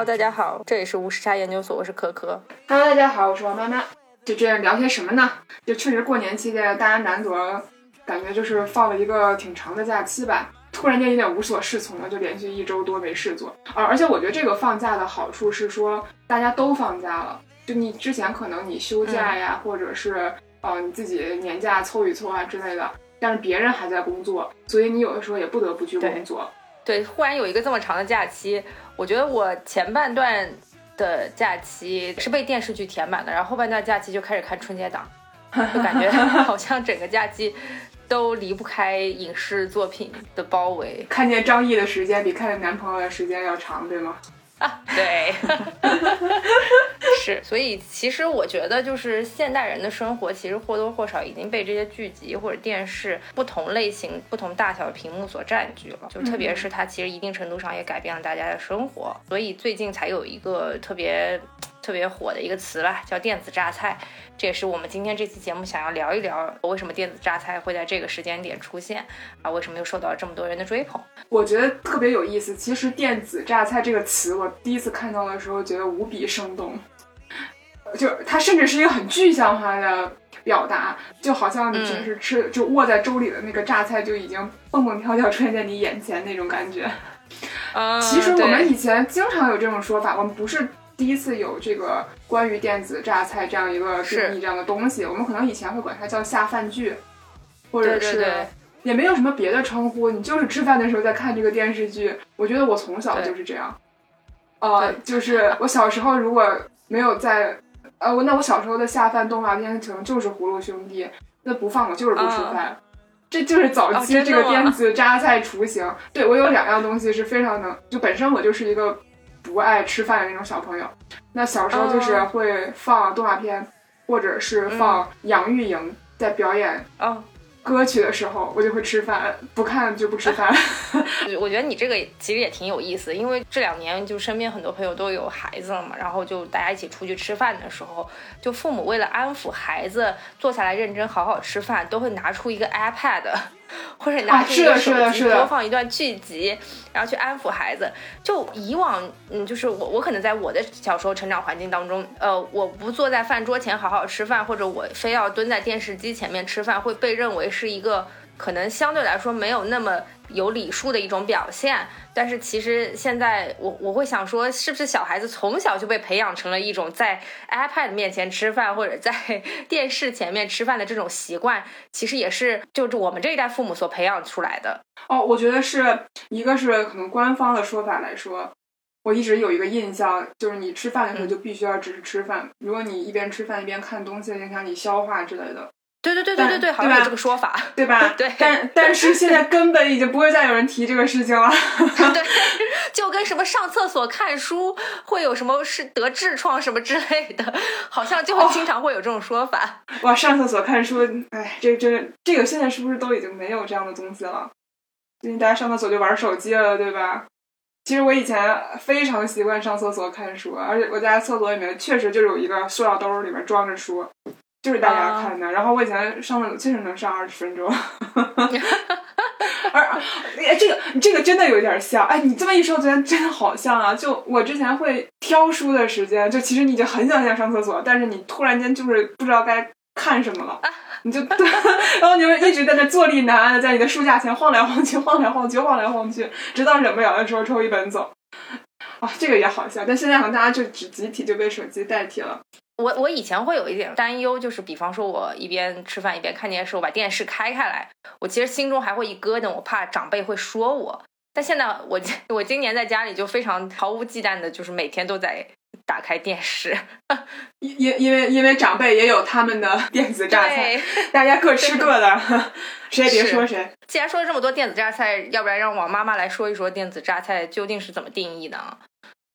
Hello，大家好，这里是无时差研究所，我是可可。Hello，大家好，我是王妈妈。就这样聊些什么呢？就确实过年期间，大家难得感觉就是放了一个挺长的假期吧，突然间有点无所适从了，就连续一周多没事做。而而且我觉得这个放假的好处是说，大家都放假了。就你之前可能你休假呀，或者是呃你自己年假凑一凑啊之类的，但是别人还在工作，所以你有的时候也不得不去工作。对，忽然有一个这么长的假期，我觉得我前半段的假期是被电视剧填满的，然后后半段假期就开始看春节档，就感觉好像整个假期都离不开影视作品的包围。看见张译的时间比看见男朋友的时间要长，对吗？啊，对，是，所以其实我觉得，就是现代人的生活，其实或多或少已经被这些剧集或者电视不同类型、不同大小的屏幕所占据了。就特别是它其实一定程度上也改变了大家的生活，所以最近才有一个特别特别火的一个词吧，叫电子榨菜。这也是我们今天这期节目想要聊一聊，为什么电子榨菜会在这个时间点出现啊？为什么又受到了这么多人的追捧？我觉得特别有意思。其实“电子榨菜”这个词，我第一次看到的时候觉得无比生动，就它甚至是一个很具象化的表达，就好像你平时吃、就握在粥里的那个榨菜就已经蹦蹦跳跳出现在你眼前那种感觉。嗯，其实我们以前经常有这种说法，我们不是第一次有这个关于电子榨菜这样一个定是义这样的东西，我们可能以前会管它叫下饭剧，或者是也没有什么别的称呼，你就是吃饭的时候在看这个电视剧。我觉得我从小就是这样，呃，就是我小时候如果没有在，呃，我那我小时候的下饭动画片可能就是《葫芦兄弟》，那不放我就是不吃饭。这就是早期这个 电子榨菜雏形。对我有两样东西是非常能，就本身我就是一个不爱吃饭的那种小朋友。那小时候就是哦会放动画片，或者是放杨钰莹在表演哦。歌曲的时候，我就会吃饭，不看就不吃饭。我觉得你这个其实也挺有意思，因为这两年就身边很多朋友都有孩子了嘛，然后就大家一起出去吃饭的时候，就父母为了安抚孩子坐下来认真好好吃饭，都会拿出一个 iPad，或者拿出一啊个手机播放一段剧集，然后去安抚孩子。就以往，嗯，就是我我可能在我的小时候成长环境当中，呃，我不坐在饭桌前好好吃饭，或者我非要蹲在电视机前面吃饭，会被认为是一个可能相对来说没有那么有礼数的一种表现。但是其实现在我我会想说，是不是小孩子从小就被培养成了一种在 iPad 面前吃饭或者在 电视前面吃饭的这种习惯？其实也是就是我们这一代父母所培养出来的。哦，我觉得是一个是可能官方的说法来说，我一直有一个印象，就是你吃饭的时候就必须要只是吃饭，如果你一边吃饭一边看东西，影响你消化之类的，对对对对对对，好像有这个说法。对吧？对但但是现在根本已经不会再有人提这个事情了。对，就跟什么上厕所看书会有什么是得痔疮什么之类的，好像就会经常会有这种说法。哇，上厕所看书，哎，这这这个现在是不是都已经没有这样的东西了？最近大家上厕所就玩手机了，对吧？其实我以前非常习惯上厕所看书，而且我家厕所里面确实就有一个塑料兜，里面装着书，就是大家看的。然后我以前上厕所确实能上二十分钟，而哎，这个这个真的有点像。哎，你这么一说，昨天真的好像啊！就我之前会挑书的时间，就其实你已经很想很想上厕所，但是你突然间就是不知道该看什么了。你就对，然后你就一直在那坐立难安的，在你的书架前晃来晃去，晃来晃去，晃来晃去，直到忍不了的时候抽一本走。啊，这个也好笑，但现在好像大家就只集体就被手机代替了。我我以前会有一点担忧，就是比方说我一边吃饭一边看电视，我把电视开开来，我其实心中还会一咯噔，我怕长辈会说我。但现在我我今年在家里就非常毫无忌惮的，就是每天都在打开电视。因因因为因为长辈也有他们的 电子榨菜，大家各吃各的，谁也别说谁。既然说了这么多电子榨菜，要不然让王妈妈来说一说电子榨菜究竟是怎么定义的啊？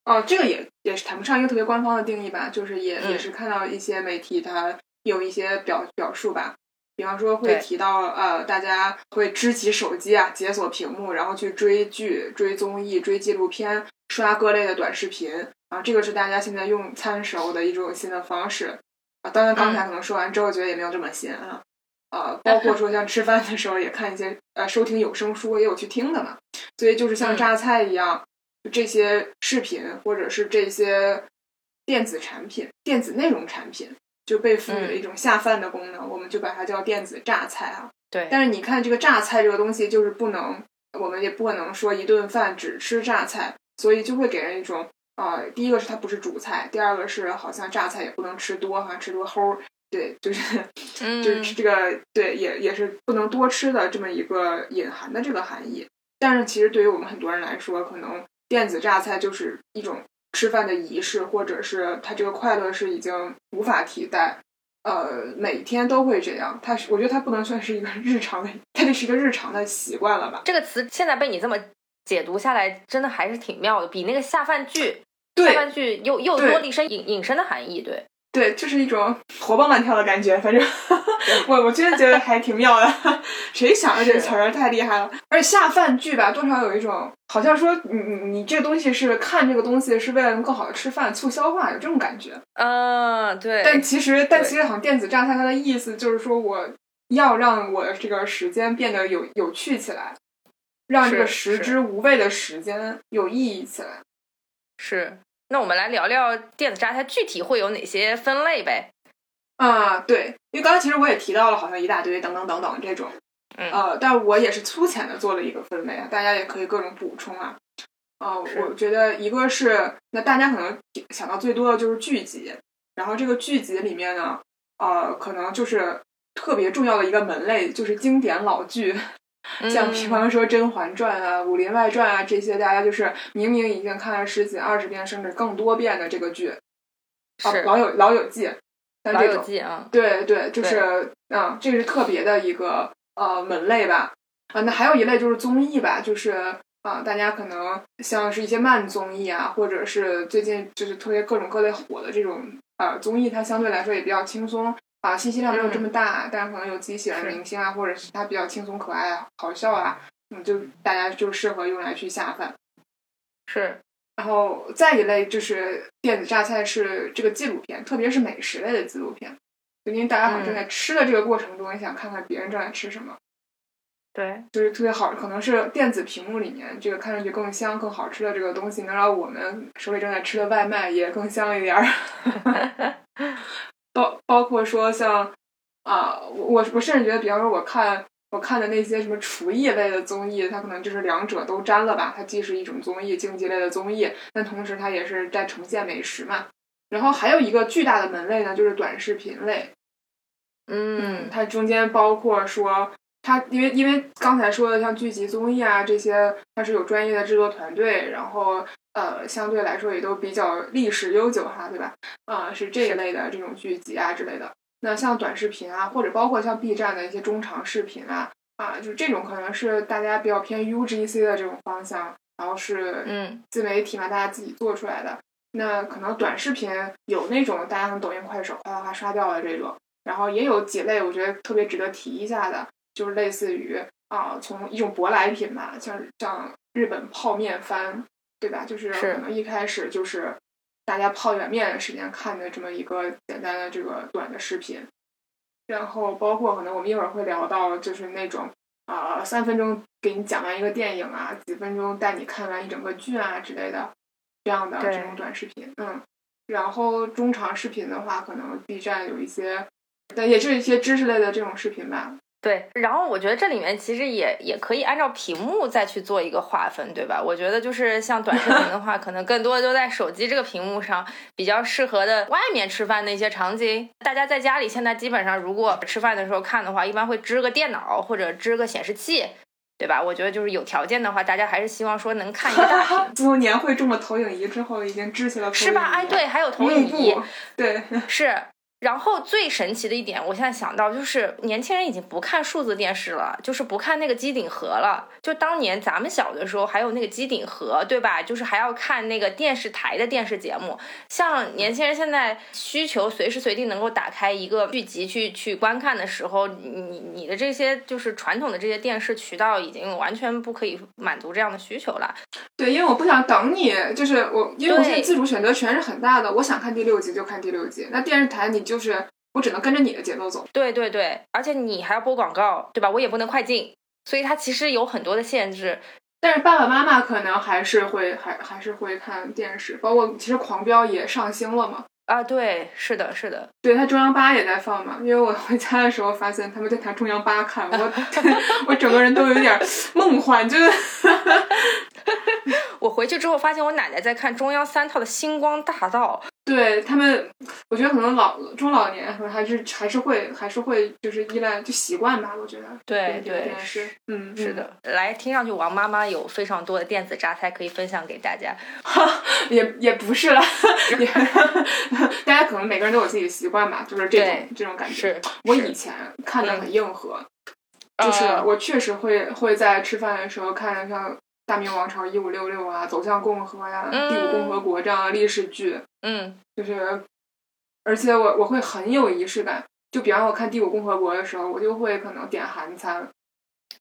哦，这个也也是谈不上一个特别官方的定义吧，就是也、嗯也是看到一些媒体它有一些表表述吧，比方说会提到呃，大家会支起手机啊，解锁屏幕，然后去追剧、追综艺、追纪录片、刷各类的短视频啊，这个是大家现在用餐时候的一种新的方式啊。当然，刚才可能说完之后，觉得也没有这么新啊。呃，包括说像吃饭的时候也看一些呃收听有声书，也有去听的嘛。所以就是像嗯榨菜一样，这些视频或者是这些电子产品、电子内容产品就被赋予了一种下饭的功能，我们就把它叫电子榨菜啊。对，但是你看这个榨菜这个东西，就是不能，我们也不可能说一顿饭只吃榨菜，所以就会给人一种啊、第一个是它不是主菜，第二个是好像榨菜也不能吃多，好像吃多齁。对，就是嗯，就是这个对，也也是不能多吃的这么一个隐含的这个含义。但是其实对于我们很多人来说，可能电子榨菜就是一种吃饭的仪式，或者是它这个快乐是已经无法替代。呃，每天都会这样，它是我觉得它不能算是一个 日常的，它得是一个日常的习惯了吧？这个词现在被你这么解读下来，真的还是挺妙的，比那个下饭剧，下饭剧又又多了一身隐隐身的含义。对，对，就是一种活蹦乱跳的感觉。反正 我我真的觉得还挺妙的，谁想的这个词儿太厉害了。而且下饭剧吧，多少有一种好像说你你你这个东西是看这个东西是为了能更好的吃饭促消化，有这种感觉。嗯，对，但其实但其实好像电子榨菜它的意思就是说我要让我的这个时间变得有有趣起来，让这个食之无味的时间有意义起来。是。那我们来聊聊电子榨菜具体会有哪些分类呗？啊，对，因为刚才其实我也提到了，好像一大堆等等等等这种，嗯。呃，但我也是粗浅的做了一个分类啊，大家也可以各种补充啊。呃，我觉得一个是，那大家可能想到最多的就是剧集，然后这个剧集里面呢，呃，可能就是特别重要的一个门类，就是经典老剧，像比嗯方说《甄嬛传》啊、《武林外传》啊这些，大家就是明明已经看了十几、二十遍甚至更多遍的这个剧，啊，是老友老友记，像老友这种，记啊，对对，就是嗯，这个是特别的一个呃门类吧。啊，那还有一类就是综艺吧，就是啊，大家可能像是一些慢综艺啊，或者是最近就是特别各种各类火的这种啊综艺，它相对来说也比较轻松啊，信息量没有这么大，但是可能有自己喜欢的明星啊，或者是它比较轻松可爱、啊好笑啊，嗯，就大家就适合用来去下饭。是然后再一类就是电子榨菜是这个纪录片，特别是美食类的纪录片，就因为大家好像正在吃的这个过程中，也想看看别人正在吃什么，对，就是特别好，可能是电子屏幕里面这个看上去更香、更好吃的这个东西，能让我们手里正在吃的外卖也更香一点儿。包包括说像啊，我我甚至觉得，比方说我看我看的那些什么厨艺类的综艺，它可能就是两者都沾了吧。它既是一种综艺，竞技类的综艺，但同时它也是在呈现美食嘛。然后还有一个巨大的门类呢，就是短视频类。嗯，它中间包括说，它因为因为刚才说的像剧集、综艺啊这些，它是有专业的制作团队，然后呃相对来说也都比较历史悠久哈，对吧？啊、是这一类的这种剧集啊之类的。那像短视频啊，或者包括像 B 站的一些中长视频啊，啊，就这种可能是大家比较偏 UGC 的这种方向，然后是嗯自媒体嘛，大家自己做出来的。那可能短视频有那种大家从抖音、快手哗哗哗刷掉的这种，然后也有几类我觉得特别值得提一下的，就是类似于啊，从一种舶来品吧，像像日本泡面番，对吧？就是是可能一开始就是大家泡一碗面的时间看的这么一个简单的这个短的视频，然后包括可能我们一会儿会聊到，就是那种啊、三分钟给你讲完一个电影啊，几分钟带你看完一整个剧啊之类的，这样的这种短视频，嗯，然后中长视频的话，可能 B 站有一些，但也是一些知识类的这种视频吧，对，然后我觉得这里面其实也也可以按照屏幕再去做一个划分，对吧？我觉得就是像短视频的话，可能更多的都在手机这个屏幕上比较适合的外面吃饭的一些场景。大家在家里现在基本上如果吃饭的时候看的话，一般会支个电脑或者支个显示器，对吧？我觉得就是有条件的话，大家还是希望说能看一个大屏。自从年会中了投影仪之后，已经支起了是吧？哎，对，还有投影仪，对，是。然后最神奇的一点，我现在想到就是年轻人已经不看数字电视了，就是不看那个机顶盒了。就当年咱们小的时候还有那个机顶盒，对吧？就是还要看那个电视台的电视节目。像年轻人现在需求随时随地能够打开一个剧集去去观看的时候，你你你的这些就是传统的这些电视渠道已经完全不可以满足这样的需求了。对，因为我不想等你，就是我，因为我现在自主选择权是很大的，我想看第六集就看第六集。那电视台你就是我只能跟着你的节奏走。对对对，而且你还要播广告，对吧？我也不能快进，所以它其实有很多的限制。但是爸爸妈妈可能还是会还还是会看电视，包括其实《狂飙》也上星了嘛。啊，对，是的，是的，对，它中央八也在放嘛。因为我回家的时候发现他们在拿中央八看，我 我整个人都有点梦幻，就是。我回去之后发现我奶奶在看中央三套的《星光大道》。对他们，我觉得可能老中老年可能还是还是会还是会就是依赖就习惯吧。我觉得对对是，嗯是的。来，听上去王妈妈有非常多的电子榨菜可以分享给大家。也也不是了，大家可能每个人都有自己的习惯吧，就是这种这种感觉。是我以前看的很硬核，就是我确实会会在吃饭的时候看像。大明王朝一五六六啊，走向共和呀，第五共和国这样的历史剧，嗯，就是，而且我我会很有仪式感，就比方我看第五共和国的时候，我就会可能点韩餐，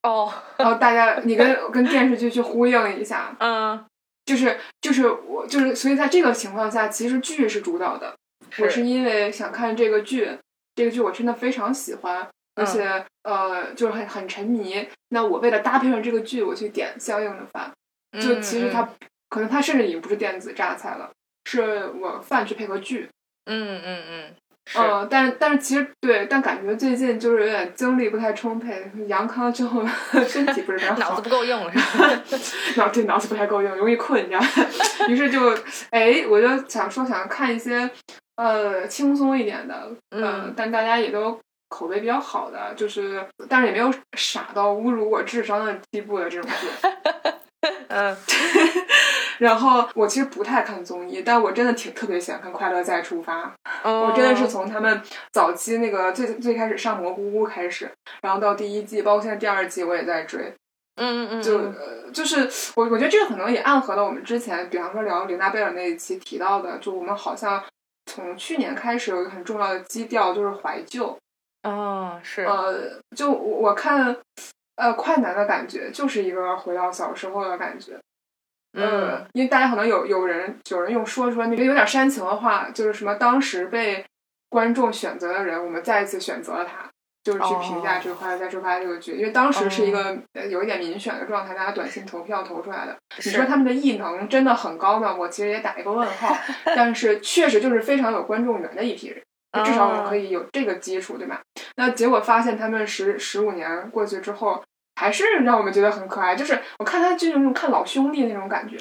哦，然后大家你跟跟电视剧去呼应一下，嗯，就是就是我就是，所以在这个情况下，其实剧是主导的，我是因为想看这个剧，这个剧我真的非常喜欢。而且呃，就是很很沉迷。那我为了搭配上这个剧，我去点相应的饭。就其实它可能它甚至已经不是电子榨菜了，是我饭去配合剧。嗯嗯嗯。嗯，但但是其实对，但感觉最近就是有点精力不太充沛。阳康之后身体不是很好，脑子不够用是吧？脑对脑子不太够用，容易困，你知道。于是就哎，我就想说想看一些呃轻松一点的，嗯，但大家也都。口碑比较好的，就是，但是也没有傻到侮辱我智商的地步的这种剧。嗯，然后我其实不太看综艺，但我真的挺特别喜欢看《快乐再出发》。我真的是从他们早期那个最最开始上蘑菇屋开始，然后到第一季，包括现在第二季，我也在追。嗯嗯嗯。就就是我我觉得这个可能也暗合了我们之前，比方说聊琳娜贝尔那一期提到的，就我们好像从去年开始有一个很重要的基调，就是怀旧。哦，是呃，就我看，呃，快男的感觉就是一个回到小时候的感觉，嗯，因为大家可能有有人有人用说说那个有点煽情的话，就是什么当时被观众选择的人，我们再一次选择了他，就是去评价这个《快乐再出发》这个剧，因为当时是一个有一点民选的状态，大家短信投票投出来的。你说他们的艺能真的很高吗？我其实也打一个问号，但是确实就是非常有观众缘的一批人。至少我们可以有这个基础，对吧？那结果发现他们十十五年过去之后，还是让我们觉得很可爱。就是我看他就那种看老兄弟那种感觉，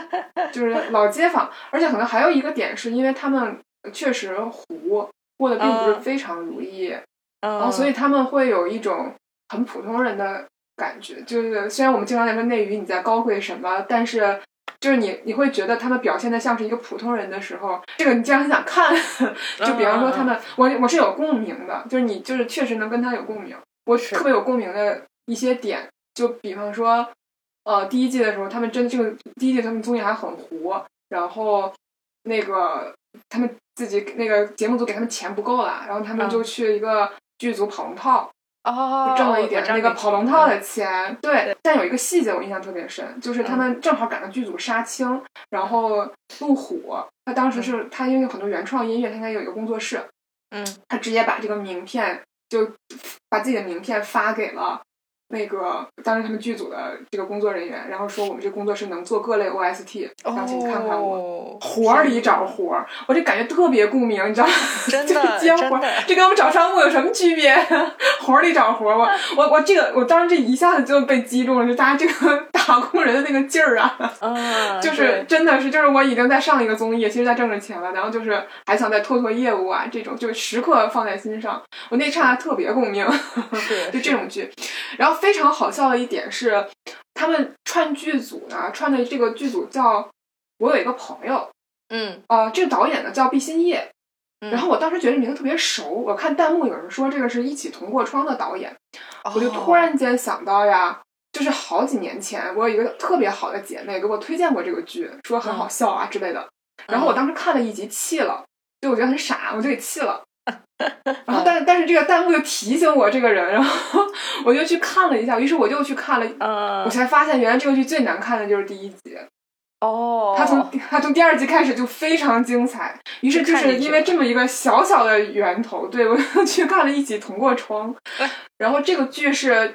就是老街坊。而且可能还有一个点，是因为他们确实糊过得并不是非常如意，然后所以他们会有一种很普通人的感觉。就是虽然我们经常在说内娱你在高贵什么，但是。就是你，你会觉得他们表现的像是一个普通人的时候，这个你竟然很想看。就比方说他们，我我是有共鸣的，就是你就是确实能跟他有共鸣。我特别有共鸣的一些点，就比方说，呃，第一季的时候，他们真这个第一季他们综艺还很糊，然后那个他们自己那个节目组给他们钱不够了，然后他们就去一个剧组跑龙套。哦，挣了一点那个跑龙套的钱，对。但有一个细节我印象特别深，就是他们正好赶上剧组杀青，然后路虎，他当时是他因为有很多原创音乐，他应该有一个工作室，嗯，他直接把这个名片就把自己的名片发给了。那个当时他们剧组的这个工作人员，然后说我们这工作室能做各类 OST，想请你看看我活里找活儿，我这感觉特别共鸣，你知道吗？真的，接活儿，这跟我们找商务有什么区别？活里找活儿，我我我这个，我当时这一下子就被击中了，就大家这个 打工人的那个劲儿啊，就是真的是，就是我已经在上一个综艺，其实在挣着钱了，然后就是还想再拓拓业务啊，这种就时刻放在心上，我那刹那特别共鸣，就这种剧，然后。非常好笑的一点是，他们串剧组呢，串的这个剧组叫我有一个朋友，嗯，啊，这个导演呢叫毕鑫业，然后我当时觉得名字特别熟，我看弹幕有人说这个是一起同过窗的导演，我就突然间想到呀，就是好几年前我有一个特别好的姐妹给我推荐过这个剧，说很好笑啊之类的，然后我当时看了一集气了，就我觉得很傻，我就给气了。然后，但但是这个弹幕又提醒我这个人，然后我就去看了一下，于是我就去看了，我才发现原来这个剧最难看的就是第一集。哦，他从他从第二集开始就非常精彩，于是就是因为这么一个小小的源头，对我又去看了一集《同过窗》，然后这个剧是。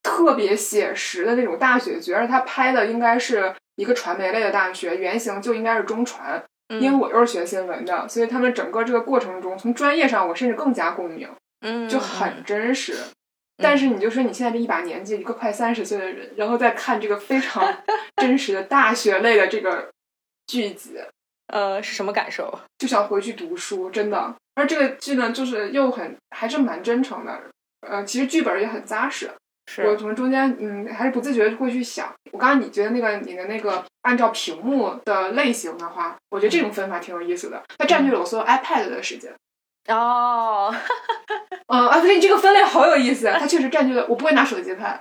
特别写实的那种大学剧，而且他拍的应该是一个传媒类的大学，原型就应该是中传。因为我又是学新闻的，所以他们整个这个过程中，从专业上我甚至更加共鸣，嗯，就很真实。但是你就说你现在这一把年纪，一个快三十岁的人，然后再看这个非常 真实的大学类的这个剧集，呃，是什么感受？就想回去读书，真的。而这个剧呢，就是又很还是蛮真诚的，呃，其实剧本也很扎实。我从中间，嗯，还是不自觉会去想。我刚刚你觉得那个你的那个按照屏幕的类型的话，我觉得这种分法挺有意思的。它占据了我所有 iPad 的时间。哦，嗯，啊，对，你这个分类好有意思。它 确实占据了，我不会拿手机拍，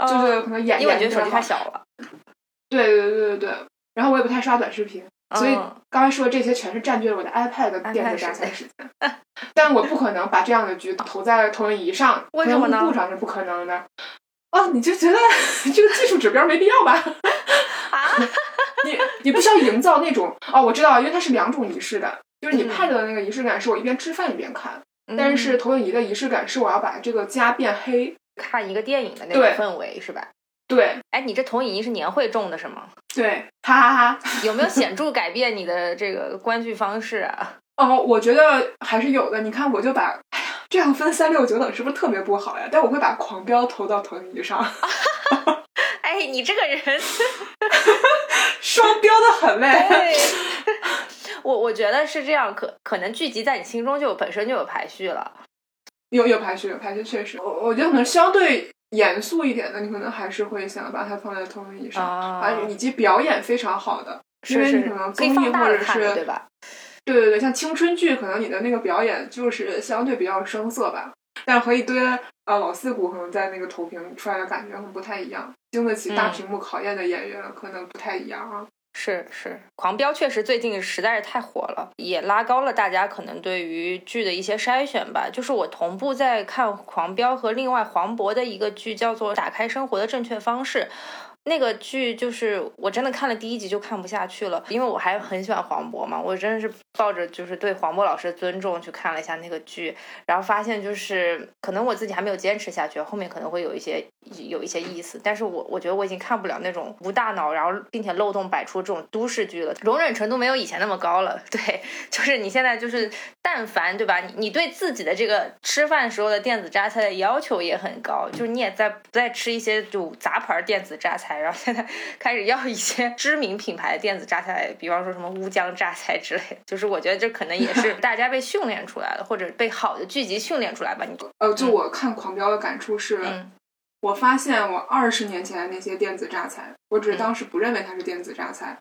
就是可能眼因为我觉得手机太小了。对对对对对，然后我也不太刷短视频。所以刚才说的这些全是占据了我的 iPad 的电子榨菜时间，但我不可能把这样的局投在投影仪上，为什么呢？幕上是不可能的。哦，你就觉得这个技术指标没必要吧？啊？你你不需要营造那种哦，我知道，因为它是两种仪式感，就是你 Pad 的那个仪式感是我一边吃饭一边看，但是投影仪的仪式感是我要把这个家变黑，看一个电影的那种氛围是吧？对，哎，你这投影仪是年会中的是吗？对，哈哈哈。有没有显著改变你的这个观剧方式啊？哦，我觉得还是有的。你看，我就把，哎呀，这样分三六九等是不是特别不好呀？但我会把狂飙投到投影仪上。哎，你这个人 双标的很嘞。我我觉得是这样，可可能剧集在你心中就本身就有排序了。有有排序，有排序，确实。我我觉得可能相对。严肃一点的，你可能还是会想把它放在投影仪上啊，以及表演非常好的，因为你可能综艺或者是对吧？对对对，像青春剧，可能你的那个表演就是相对比较生涩吧，但和一堆啊老戏骨可能在那个投屏出来的感觉可能不太一样，经得起大屏幕考验的演员可能不太一样啊。是是，狂飙确实最近实在是太火了，也拉高了大家可能对于剧的一些筛选吧。就是我同步在看狂飙和另外黄渤的一个剧，叫做《打开生活的正确方式》。那个剧就是我真的看了第一集就看不下去了，因为我还很喜欢黄渤嘛，我真的是抱着就是对黄渤老师的尊重去看了一下那个剧，然后发现就是可能我自己还没有坚持下去，后面可能会有一些有一些意思，但是我我觉得我已经看不了那种无大脑，然后并且漏洞百出这种都市剧了，容忍程度没有以前那么高了。对，就是你现在就是但凡对吧，你你对自己的这个吃饭时候的电子榨菜的要求也很高，就是你也在不再吃一些就杂牌电子榨菜。然后现在 开始要一些知名品牌的电子榨菜，比方说什么乌江榨菜之类的，就是我觉得这可能也是 大家被训练出来的，或者被好的剧集训练出来吧。你呃，就我看《狂飙》的感触是，我发现我二十年前的那些电子榨菜，我只是当时不认为它是电子榨菜。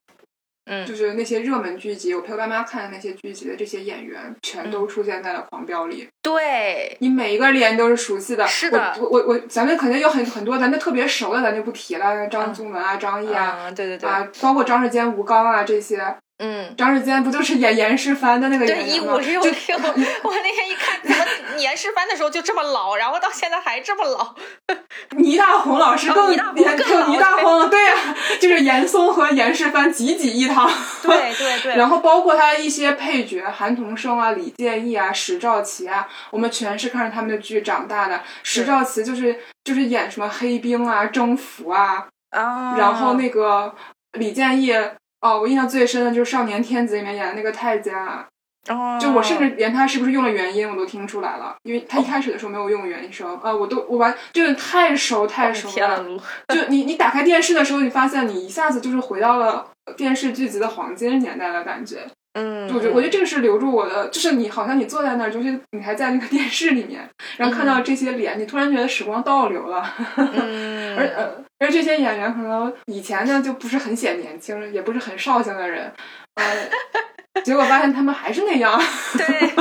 嗯，就是那些热门剧集，我陪我爸妈看的那些剧集的这些演员，全都出现在了《狂飙》里。对，你每一个脸都是熟悉的。是的，我我我，咱们肯定有很很多咱就特别熟的，咱就不提了，张颂文啊，张译啊，对对对，啊，包括张世坚、吴刚啊这些。嗯，张世坚不就是演严世蕃的那个演员吗？对，一五六六。我那天一看，怎么严世蕃的时候就这么老，然后到现在还这么老。倪大红老师更严，更倪大红，对呀，就是严嵩和严世蕃济济一堂。对对对。然后包括他一些配角，韩童生啊、李建义啊、史兆奇啊，我们全是看着他们的剧长大的。史兆奇就是就是演什么黑冰啊、征服啊，然后那个李建义。哦，我印象最深的就是《少年天子》里面演的那个太监，哦，就我甚至连他是不是用了原音我都听出来了，因为他一开始的时候没有用原声，啊，我都我完就是太熟太熟了，就你你打开电视的时候，你发现你一下子就是回到了电视剧集的黄金年代的感觉。嗯，我觉我觉得这个是留住我的，就是你好像你坐在那儿，就是你还在那个电视里面，然后看到这些脸，你突然觉得时光倒流了。嗯，而呃，而这些演员可能以前呢就不是很显年轻，也不是很绍兴的人，呃，结果发现他们还是那样。对。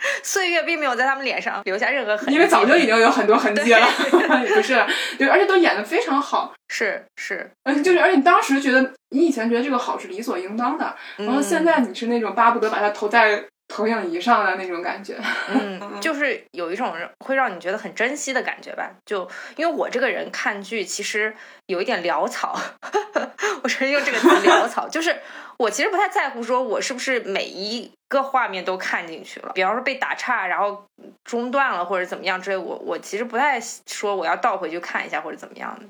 岁月并没有在他们脸上留下任何痕迹，因为早就已经有很多痕迹了，也不是？对，而且都演的非常好，是是，嗯，就是，而且你当时觉得，你以前觉得这个好是理所应当的，然后现在你是那种巴不得把它投在。投影仪上的那种感觉，嗯，就是有一种会让你觉得很珍惜的感觉吧。就因为我这个人看剧其实有一点潦草，我是用这个词潦草，就是我其实不太在乎说我是不是每一个画面都看进去了，比方说被打岔，然后中断了或者怎么样之类，我我其实不太说我要倒回去看一下或者怎么样的。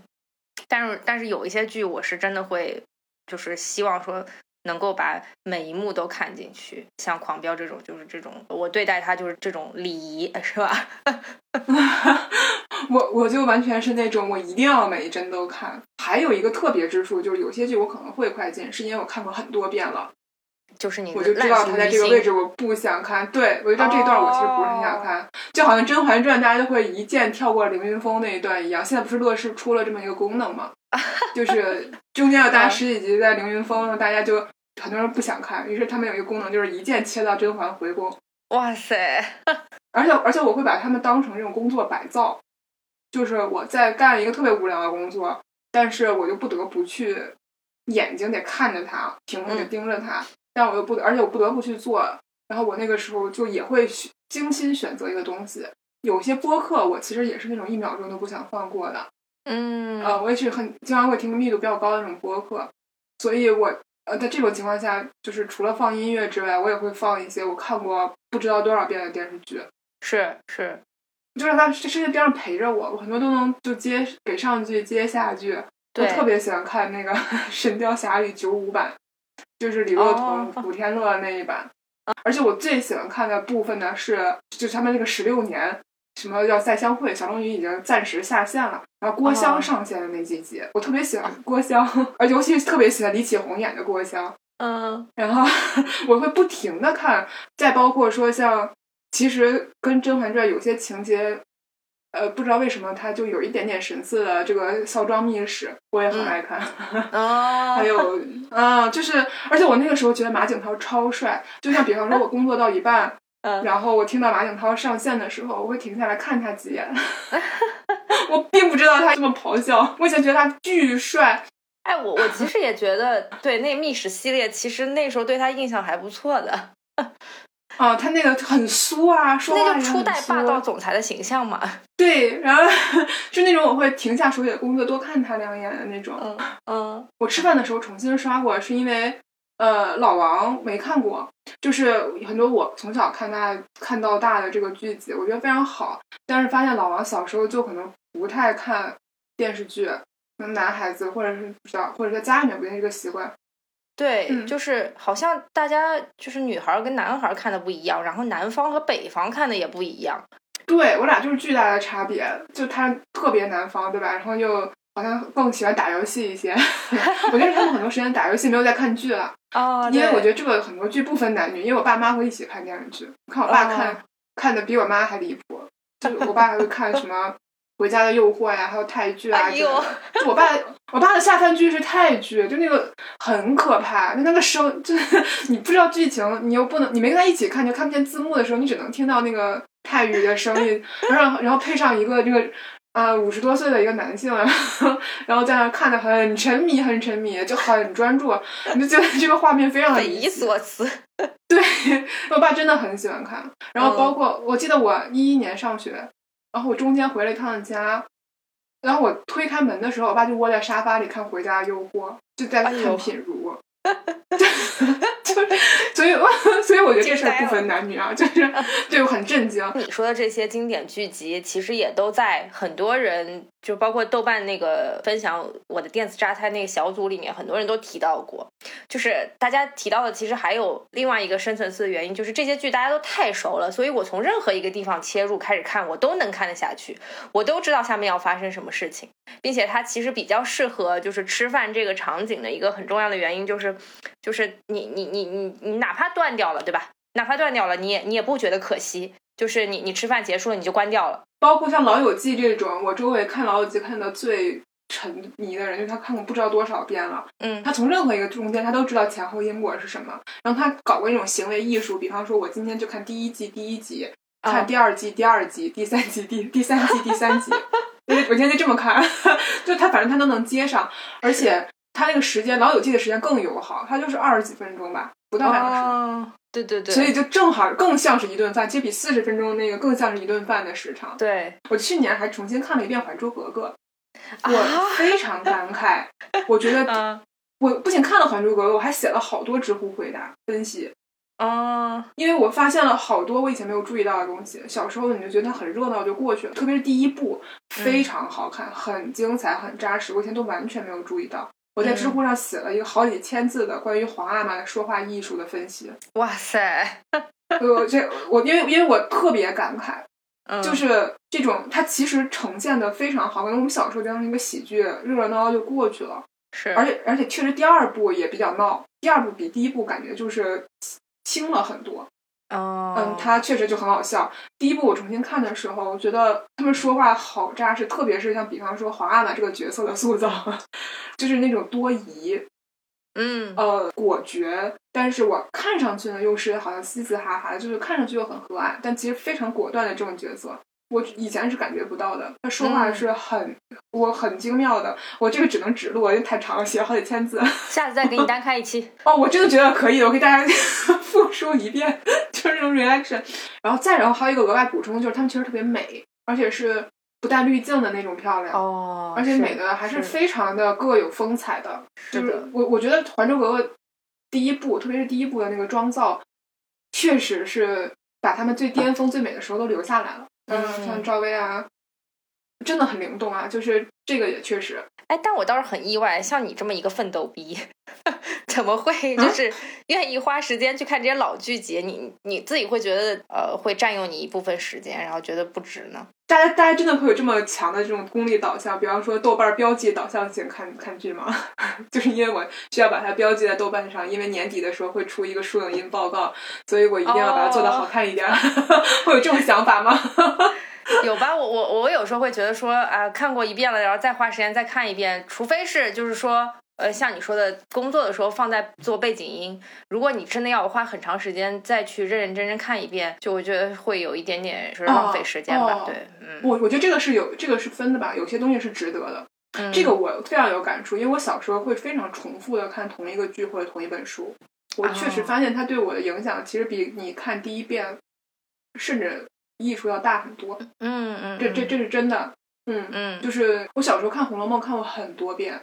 但是但是有一些剧我是真的会，就是希望说。能够把每一幕都看进去，像《狂飙》这种，就是这种，我对待它就是这种礼仪，是吧？我我就完全是那种，我一定要每一帧都看。还有一个特别之处，就是有些剧我可能会快进，是因为我看过很多遍了。就是你，我就知道他在这个位置，我不想看。对，我就知道这一段我其实不是很想看。就好像《甄嬛传》，大家都会一键跳过凌云峰那一段一样。现在不是乐视出了这么一个功能吗？就是中间要搭十几集在凌云峰，大家就。很多人不想看，于是他们有一个功能，就是一键切到甄嬛回宫。哇塞！而且而且我会把他们当成这种工作摆造，就是我在干一个特别无聊的工作，但是我就不得不去眼睛得看着它，屏幕得盯着它，但我又不，而且我不得不去做。然后我那个时候就也会精心选择一个东西。有些播客我其实也是那种一秒钟都不想放过的。嗯。呃，我也是很经常会听密度比较高的那种播客，所以我。呃，在这种情况下，就是除了放音乐之外，我也会放一些我看过不知道多少遍的电视剧。是是，就让他这在边上陪着我，我很多都能就接给上句接下句。我特别喜欢看那个《神雕侠侣》九五版，就是李若彤、古天乐那一版。而且我最喜欢看的部分呢是，就是他们那个十六年。什么要再相会？小龙女已经暂时下线了。然后郭襄上线的那几集，我特别喜欢郭襄，而尤其是特别喜欢李启红演的郭襄。嗯，然后我会不停的看，再包括说像，其实跟《甄嬛传》有些情节，呃，不知道为什么它就有一点点神似的这个孝庄秘史，我也很爱看。哦，还有，啊，就是，而且我那个时候觉得马景涛超帅，就像比方说我工作到一半。然后我听到马景涛上线的时候，我会停下来看他几眼。我并不知道他这么咆哮，我以前觉得他巨帅。哎，我我其实也觉得，对那密室系列，其实那时候对他印象还不错的。哦，他那个很酥啊，说话那个初代霸道总裁的形象嘛。对，然后 是那种我会停下手里的工作多看他两眼的那种。嗯嗯。我吃饭的时候重新刷过，是因为。呃，老王没看过，就是很多我从小看大看到大的这个剧集，我觉得非常好。但是发现老王小时候就可能不太看电视剧，可能男孩子或者是不知道，或者在家里面不一定这个习惯。对，就是好像大家就是女孩跟男孩看的不一样，然后南方和北方看的也不一样。对我俩就是巨大的差别，就他特别南方，对吧？然后又。好像更喜欢打游戏一些，我觉得他们很多时间打游戏，没有在看剧了。哦，因为我觉得这个很多剧不分男女，因为我爸妈会一起看电视剧。看我爸看看的比我妈还离谱，就是我爸还会看什么《回家的诱惑》呀，还有泰剧啊。就我爸，我爸的下饭剧是泰剧，就那个很可怕，就那个声，就是你不知道剧情，你又不能，你没跟他一起看，就看不见字幕的时候，你只能听到那个泰语的声音，然后然后配上一个这个。啊，五十多岁的一个男性，然后在那看的很沉迷，很沉迷，就很专注，你就觉得这个画面非常的匪夷所思。对，我爸真的很喜欢看。然后包括我记得我一一年上学，然后我中间回了一趟家，然后我推开门的时候，我爸就窝在沙发里看《回家的诱惑》，就在看品如。就是，所以，所以我觉得这事儿不分男女啊，就是，对 我很震惊。你说的这些经典剧集，其实也都在很多人，就包括豆瓣那个分享我的电子榨菜那个小组里面，很多人都提到过。就是大家提到的，其实还有另外一个深层次的原因，就是这些剧大家都太熟了，所以我从任何一个地方切入开始看，我都能看得下去，我都知道下面要发生什么事情，并且它其实比较适合就是吃饭这个场景的一个很重要的原因就是。就是你你你你你哪怕断掉了，对吧？哪怕断掉了，你也你也不觉得可惜。就是你你吃饭结束了，你就关掉了。包括像《老友记》这种，我周围看《老友记》看的最沉迷的人，就是他看过不知道多少遍了。嗯，他从任何一个中间，他都知道前后因果是什么。然后他搞过一种行为艺术，比方说，我今天就看第一季第一集，看第二季第二集，第三集第第三季第三集。我我今天就这么看，就他反正他都能接上，而且。他那个时间，老友记的时间更友好，他就是二十几分钟吧，不到两个小时。对对对。所以就正好更像是一顿饭，其实比四十分钟那个更像是一顿饭的时长。对。我去年还重新看了一遍《还珠格格》，我非常感慨。我觉得我不仅看了《还珠格格》，我还写了好多知乎回答分析。哦，因为我发现了好多我以前没有注意到的东西。小时候你就觉得它很热闹就过去了，特别是第一部非常好看，很精彩，很扎实，我以前都完全没有注意到。我在知乎上写了一个好几千字的关于皇阿玛的说话艺术的分析。哇塞！我这我因为因为我特别感慨，嗯就是这种它其实呈现的非常好，可能我们小时候就当一个喜剧，热热闹闹就过去了。是，而且而且确实第二部也比较闹，第二部比第一部感觉就是轻了很多。哦，嗯，他确实就很好笑。第一部我重新看的时候，我觉得他们说话好扎实，特别是像比方说皇阿玛这个角色的塑造，就是那种多疑，嗯。呃，果决，但是我看上去呢又是好像嘻嘻哈哈，就是看上去又很和蔼，但其实非常果断的这种角色，我以前是感觉不到的。他说话嗯是很，我很精妙的。我这个只能指路，因为太长了，写了好几千字。下次再给你单开一期。哦，我真的觉得可以，我给大家 复述一遍，就是这种 reaction。然后再然后还有一个额外补充，就是他们其实特别美，而且是不带滤镜的那种漂亮。哦，而且是美的还是是非常的各有风采的，就是的我我觉得《还珠格格》第一部，特别是第一部的那个妆造，确实是把他们最巅峰、最美的时候都留下来了。嗯。像赵薇啊，真的很灵动啊，就是这个也确实。哎，但我倒是很意外，像你这么一个奋斗逼，怎么会就是愿意花时间去看这些老剧集？你你自己会觉得呃会占用你一部分时间，然后觉得不值呢？大家大家真的会有这么强的这种功利导向，比方说豆瓣标记导向性看看剧吗？就是因为我需要把它标记在豆瓣上，因为年底的时候会出一个书影音报告，所以我一定要把它做得好看一点。会有这种想法吗？有吧？我我我有时候会觉得说啊、看过一遍了，然后再花时间再看一遍，除非是就是说。呃，像你说的，工作的时候放在做背景音。如果你真的要花很长时间再去认认真真看一遍，就我觉得会有一点点是浪费时间吧。对，嗯，我我觉得这个是有这个是分的吧，有些东西是值得的。嗯这个我非常有感触，因为我小时候会非常重复的看同一个剧或者同一本书，我确实哦发现它对我的影响其实比你看第一遍甚至益处要大很多。嗯嗯，这这这是真的。嗯，嗯就是我小时候看《红楼梦》看过很多遍，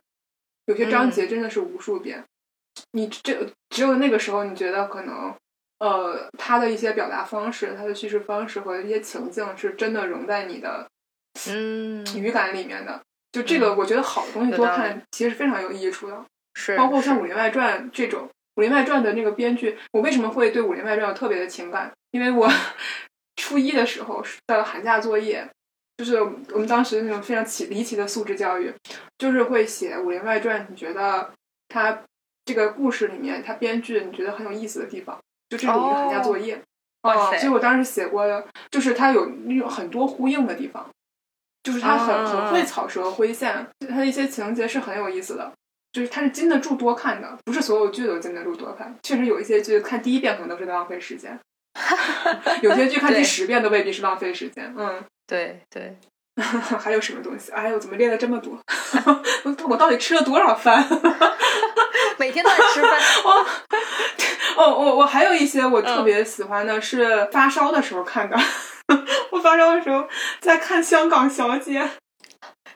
有些章节真的是无数遍。你这只有那个时候，你觉得可能，呃，他的一些表达方式、他的叙事方式和一些情境是真的融在你的嗯语感里面的。就这个，我觉得好的东西多看，其实是非常有益处的。是包括像《武林外传》这种，《武林外传》的那个编剧，我为什么会对《武林外传》有特别的情感？因为我初一的时候的寒假作业，就是我们当时那种非常奇离奇的素质教育，就是会写《武林外传》，你觉得它这个故事里面，它编剧你觉得很有意思的地方，就这种一个寒假作业。啊、哇塞所以我当时写过的，就是它有那种很多呼应的地方，就是它很、很会草蛇灰线，它的一些情节是很有意思的。就是它是经得住多看的，不是所有剧都经得住多看。确实有一些剧看第一遍可能都是在浪费时间，有些剧看第十遍都未必是浪费时间。嗯，对对，还有什么东西？哎呦，怎么列了这么多？我 我到底吃了多少饭？每天都在吃饭。哦，我我还有一些我特别喜欢的是发烧的时候看的。我发烧的时候在看《香港小姐》，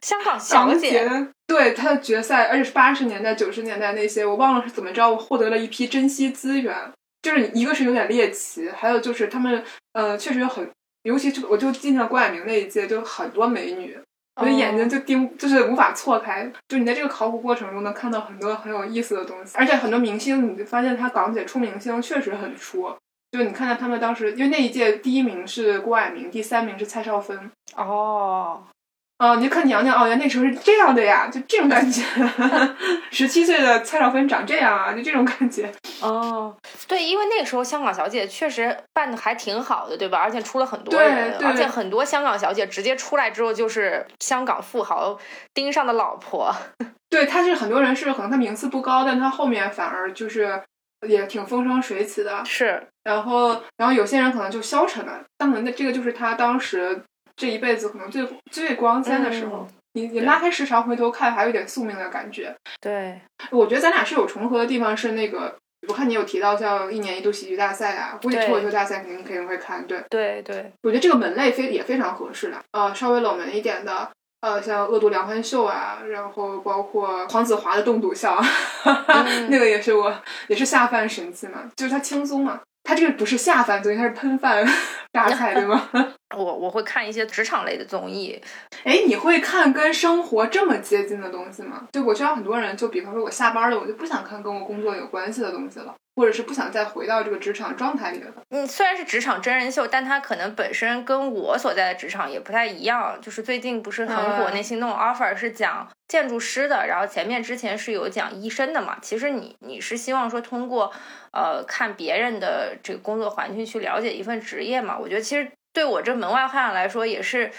香港小姐对她的决赛，而且是八十年代、九十年代那些，我忘了是怎么着，我获得了一批珍稀资源。就是一个是有点猎奇，还有就是他们呃确实有很，尤其就我就进了郭蔼明那一届就很多美女，我的眼睛就盯，就是无法错开。就你在这个考古过程中能看到很多很有意思的东西，而且很多明星，你就发现他港姐出明星确实很出。就你看到他们当时，因为那一届第一名是郭蔼明，第三名是蔡少芬。哦，哦，你就看娘娘哦，原来那时候是这样的呀，就这种感觉。十七岁的蔡少芬长这样啊，就这种感觉。哦，对，因为那个时候香港小姐确实办的还挺好的，对吧？而且出了很多对人，对而且很多香港小姐直接出来之后就是香港富豪盯上的老婆。对，她是很多人是可能她名次不高，但她后面反而就是也挺风生水起的。是，然后，然后有些人可能就消沉了。当然，那这个就是她当时这一辈子可能最最光鲜的时候。嗯你你拉开时长回头看，还有点宿命的感觉。对，我觉得咱俩是有重合的地方，是那个我看你有提到像一年一度喜剧大赛啊，估计脱口秀大赛肯定肯定会看。对，对对，我觉得这个门类非也非常合适的。呃，稍微冷门一点的，呃，像《恶毒梁欢秀》啊，然后包括黄子华的《栋笃笑》，嗯那个也是我也是下饭神器嘛，就是它轻松嘛。它这个不是下饭综艺，它是喷饭 榨菜，对吗？我我会看一些职场类的综艺，哎，你会看跟生活这么接近的东西吗？就我知道很多人，就比方说我下班了，我就不想看跟我工作有关系的东西了，或者是不想再回到这个职场状态里了。嗯，虽然是职场真人秀，但它可能本身跟我所在的职场也不太一样。就是最近不是很火嗯那心动 offer 是讲建筑师的，然后前面之前是有讲医生的嘛。其实你你是希望说通过呃看别人的这个工作环境去了解一份职业嘛？我觉得其实对我这门外汉来说也是。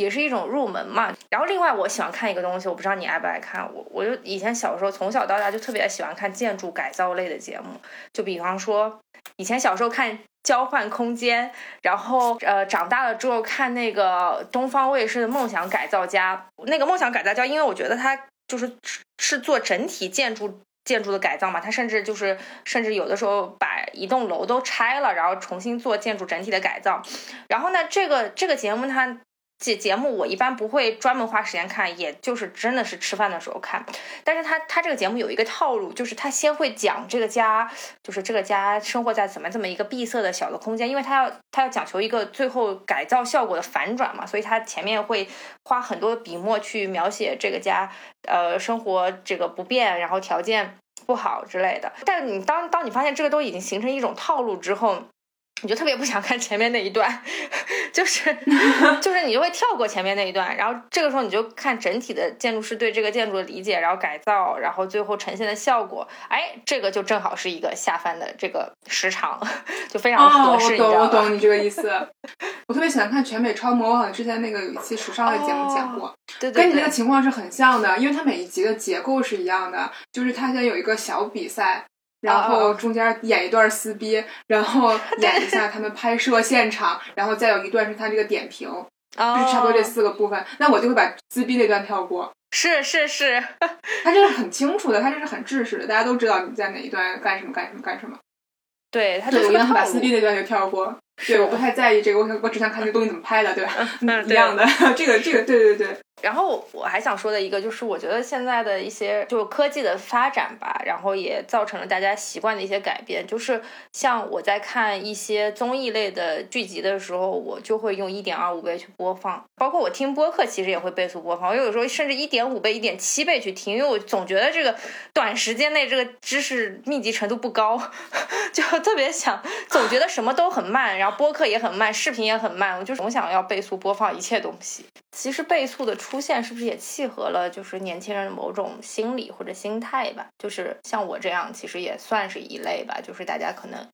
也是一种入门嘛，然后另外我喜欢看一个东西，我不知道你爱不爱看，我我就以前小时候从小到大就特别喜欢看建筑改造类的节目，就比方说以前小时候看交换空间，然后呃长大了之后看那个东方卫视的梦想改造家，那个梦想改造家，因为我觉得它就是是做整体建筑。建筑的改造嘛，它甚至就是，甚至有的时候把一栋楼都拆了，然后重新做建筑整体的改造。然后呢，这个这个节目它节节目我一般不会专门花时间看，也就是真的是吃饭的时候看。但是他他这个节目有一个套路，就是他先会讲这个家，就是这个家生活在怎么这么一个闭塞的小的空间，因为他要他要讲求一个最后改造效果的反转嘛，所以他前面会花很多笔墨去描写这个家，呃，生活这个不便，然后条件不好之类的。但你当当你发现这个都已经形成一种套路之后，你就特别不想看前面那一段，就是 就是你就会跳过前面那一段，然后这个时候你就看整体的建筑师对这个建筑的理解，然后改造，然后最后呈现的效果，哎，这个就正好是一个下饭的这个时长，就非常哦，合适，我懂，你知道吧？我懂你这个意思。我特别喜欢看全美超模，我好像之前那个有一期时尚类节目讲过，对对跟你那个，情况是很像的，因为它每一集的结构是一样的，就是它先有一个小比赛。然哦后中间演一段撕逼，然后 演一下他们拍摄现场，然后再有一段是他这个点评，就是差不多这哦，四个部分。那我就会把撕逼那段跳过。是是是，他这是很清楚的，他这是很制式的，大家都知道你在哪一段干什么干什么干什么。对，它对，就是个我一般把撕逼那段就跳过。对，我不太在意这个，我我只想看这个东西怎么拍的，对吧？嗯一样的，这个这个，对对对，然后我还想说的一个就是，我觉得现在的一些就是科技的发展吧，然后也造成了大家习惯的一些改变。就是像我在看一些综艺类的剧集的时候，我就会用一点二五倍去播放，包括我听播客其实也会倍速播放，我有时候甚至一点五倍、一点七倍去听，因为我总觉得这个短时间内这个知识密集程度不高，就特别想，总觉得什么都很慢，然后播客也很慢，视频也很慢，我就总想要倍速播放一切东西。其实倍速的出现是不是也契合了就是年轻人的某种心理或者心态吧？就是像我这样，其实也算是一类吧。就是大家可能，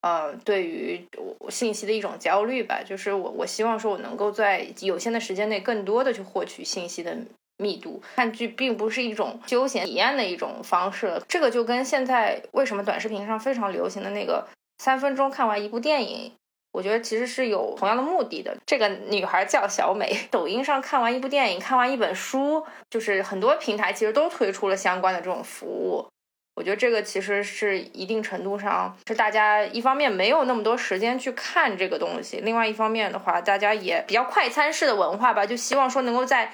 呃，对于我信息的一种焦虑吧。就是我我希望说我能够在有限的时间内更多的去获取信息的。密度看剧并不是一种休闲体验的一种方式，这个就跟现在为什么短视频上非常流行的那个三分钟看完一部电影我觉得其实是有同样的目的的。这个女孩叫小美，抖音上看完一部电影，看完一本书，就是很多平台其实都推出了相关的这种服务。我觉得这个其实是一定程度上是大家一方面没有那么多时间去看这个东西，另外一方面的话，大家也比较快餐式的文化吧，就希望说能够在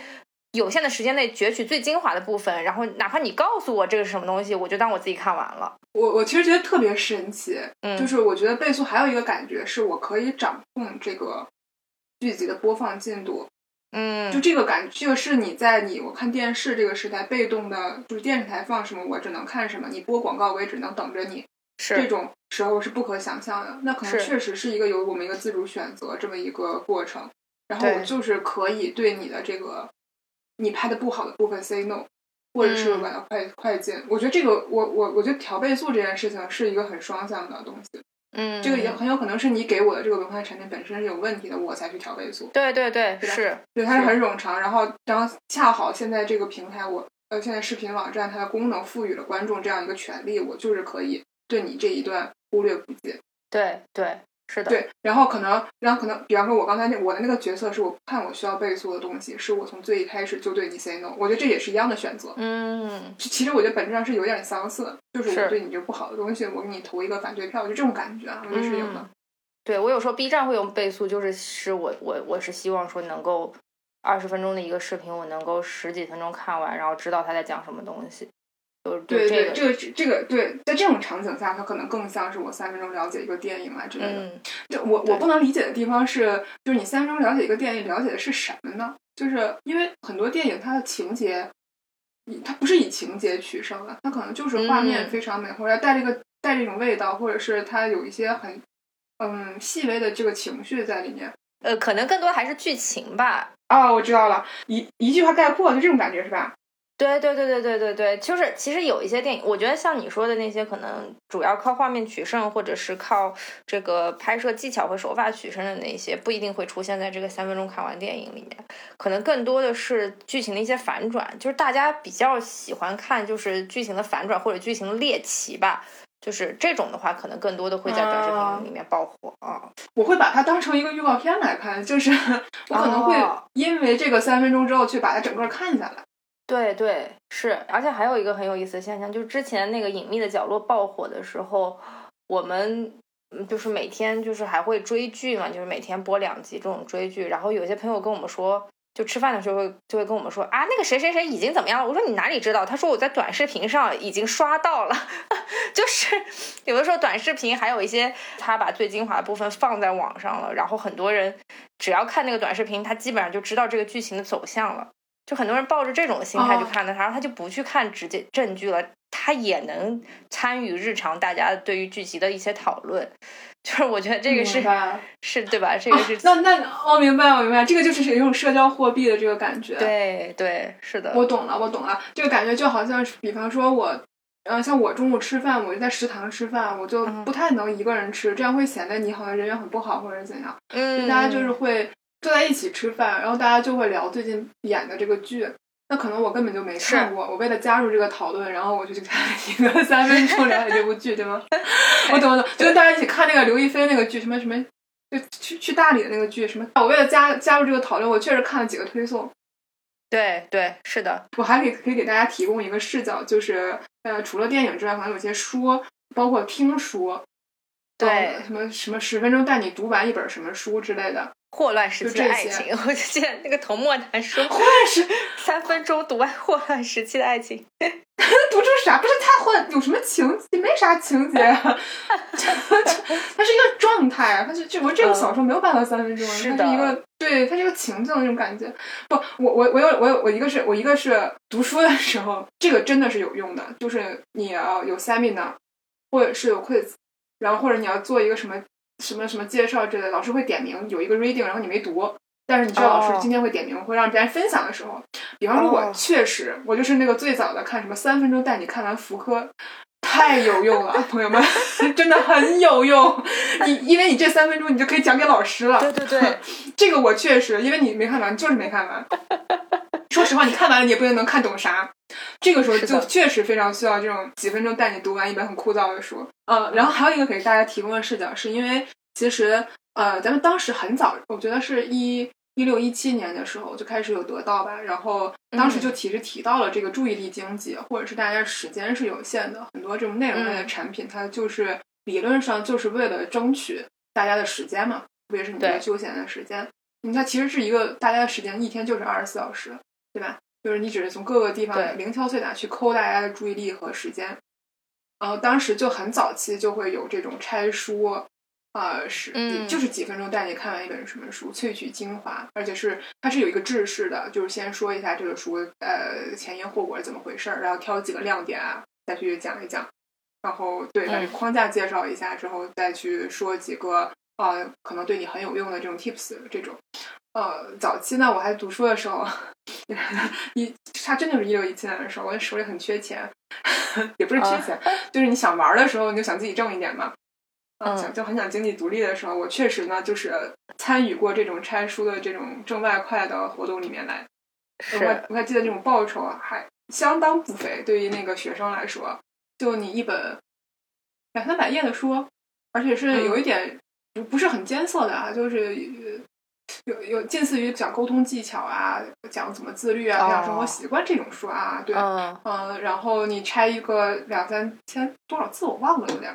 有限的时间内攫取最精华的部分，然后哪怕你告诉我这个是什么东西，我就当我自己看完了。我我其实觉得特别神奇，嗯，就是我觉得倍速还有一个感觉是我可以掌控这个剧集的播放进度，嗯，就这个感，这个是你在你我看电视这个时代被动的，就是电视台放什么我只能看什么，你播广告我也只能等着你，是这种时候是不可想象的。那可能确实是一个有我们一个自主选择这么一个过程，然后我就是可以对你的这个你拍的不好的部分 say no，或者是嗯把它快快进。我觉得这个我我我觉得调倍速这件事情是一个很双向的东西，嗯，这个也很有可能是你给我的这个文化产品本身是有问题的，我才去调倍速。对对对对是，对，它是是很冗长，然后然后恰好现在这个平台我呃现在视频网站它的功能赋予了观众这样一个权利，我就是可以对你这一段忽略不计。对对是的，对，然后可能，然后可能，比方说，我刚才那我的那个角色是我看我需要倍速的东西，是我从最一开始就对你 say no，我觉得这也是一样的选择。嗯，其实我觉得本质上是有点相似，就是是我对你这个不好的东西，我给你投一个反对票，就这种感觉啊，我觉得是有的。嗯对我有时候 B 站会用倍速，就是是我我我是希望说能够二十分钟的一个视频，我能够十几分钟看完，然后知道他在讲什么东西。就是对对，这个这个对，在这种场景下，它可能更像是我三分钟了解一个电影啊之类的。嗯，就我我不能理解的地方是，就是你三分钟了解一个电影，了解的是什么呢？就是因为很多电影它的情节，它不是以情节取胜的，它可能就是画面非常美，或者带这个带这种味道，或者是它有一些很嗯细微的这个情绪在里面。呃，可能更多还是剧情吧。哦，我知道了，一一句话概括，就这种感觉是吧？对对对对对对对，就是其实有一些电影，我觉得像你说的那些，可能主要靠画面取胜，或者是靠这个拍摄技巧和手法取胜的那些，不一定会出现在这个三分钟看完电影里面。可能更多的是剧情的一些反转，就是大家比较喜欢看，就是剧情的反转或者剧情的猎奇吧。就是这种的话，可能更多的会在短视频里面爆火啊。我会把它当成一个预告片来看，就是 我可能会因为这个三分钟之后去把它整个看下来。对对是，而且还有一个很有意思的现象，就是之前那个隐秘的角落爆火的时候，我们就是每天就是还会追剧嘛，就是每天播两集这种追剧。然后有些朋友跟我们说，就吃饭的时候就会跟我们说啊，那个谁谁谁已经怎么样了？我说你哪里知道？他说我在短视频上已经刷到了，就是有的时候短视频还有一些他把最精华的部分放在网上了，然后很多人只要看那个短视频，他基本上就知道这个剧情的走向了。就很多人抱着这种心态去看的，然后他就不去看直接证据了，他也能参与日常大家对于剧集的一些讨论。就是我觉得这个是是对吧？这个是那那我明白，我明白，这个就是一种社交货币的这个感觉。对对，是的，我懂了，我懂了。这个感觉就好像是，比方说我，呃，像我中午吃饭，我就在食堂吃饭，我就不太能一个人吃，这样会显得你好像人缘很不好，或者怎样。嗯，大家就是会。坐在一起吃饭，然后大家就会聊最近演的这个剧。那可能我根本就没看过，我为了加入这个讨论，然后我就去看一个三分钟了解这部剧，对吗？我懂我懂，就跟大家一起看那个刘亦菲那个剧，什么什么，就去去大理的那个剧，什么？我为了加加入这个讨论，我确实看了几个推送。对对，是的。我还可以可以给大家提供一个视角，就是呃，除了电影之外，可能有些书，包括听书，对，什么什么十分钟带你读完一本什么书之类的。霍乱时期的爱情，我就记得那个童墨谈说，霍乱时三分钟读完霍乱时期的爱情，读出啥？不是太混，有什么情节？没啥情节啊，它是一个状态啊，它是就我这个小说没有办法三分钟，它是一个对，它是一个情境那种感觉。不，我我我有我有我一个是我一个是读书的时候，这个真的是有用的，就是你要有 seminar，或者是有 quiz，然后或者你要做一个什么。什么什么介绍之类的，老师会点名有一个 reading，然后你没读，但是你知道老师今天会点名，会让别人分享的时候，比方说我确实我就是那个最早的看什么三分钟带你看完福柯，太有用了，朋友们，真的很有用。你因为你这三分钟你就可以讲给老师了。对对对，这个我确实，因为你没看完，就是没看完。说实话，你看完了你也不一定能看懂啥。这个时候就确实非常需要这种几分钟带你读完一本很枯燥的书。嗯，然后还有一个给大家提供的视角，是因为其实呃，咱们当时很早，我觉得是一一六一七年的时候就开始有得到吧。然后当时就其实提到了这个注意力经济，或者是大家时间是有限的，很多这种内容类的产品，它就是理论上就是为了争取大家的时间嘛，特别是你在休闲的时间。你看，其实是一个大家的时间，一天就是二十四小时。对吧？就是你只是从各个地方零敲碎打去抠大家的注意力和时间，然后当时就很早期就会有这种拆书，啊，是就是几分钟带你看完一本什么书，萃取精华，而且是它是有一个制式的，就是先说一下这个书呃前因后果是怎么回事儿，然后挑几个亮点啊再去讲一讲，然后对把框架介绍一下之后再去说几个啊可能对你很有用的这种 tips 这种。呃，早期呢，我还读书的时候，一他真的是一六一七年的时候，我手里很缺钱，也不是缺钱，就是你想玩的时候，你就想自己挣一点嘛，嗯，想就很想经济独立的时候，我确实呢，就是参与过这种拆书的这种挣外快的活动里面来，我还我还记得这种报酬啊，还相当不菲，对于那个学生来说，就你一本两三百页的书，而且是有一点不不是很艰涩的啊，就是。有有近似于讲沟通技巧啊，讲怎么自律啊，培养生活习惯这种书啊，对，嗯，然后你拆一个两三千多少字我忘了有点，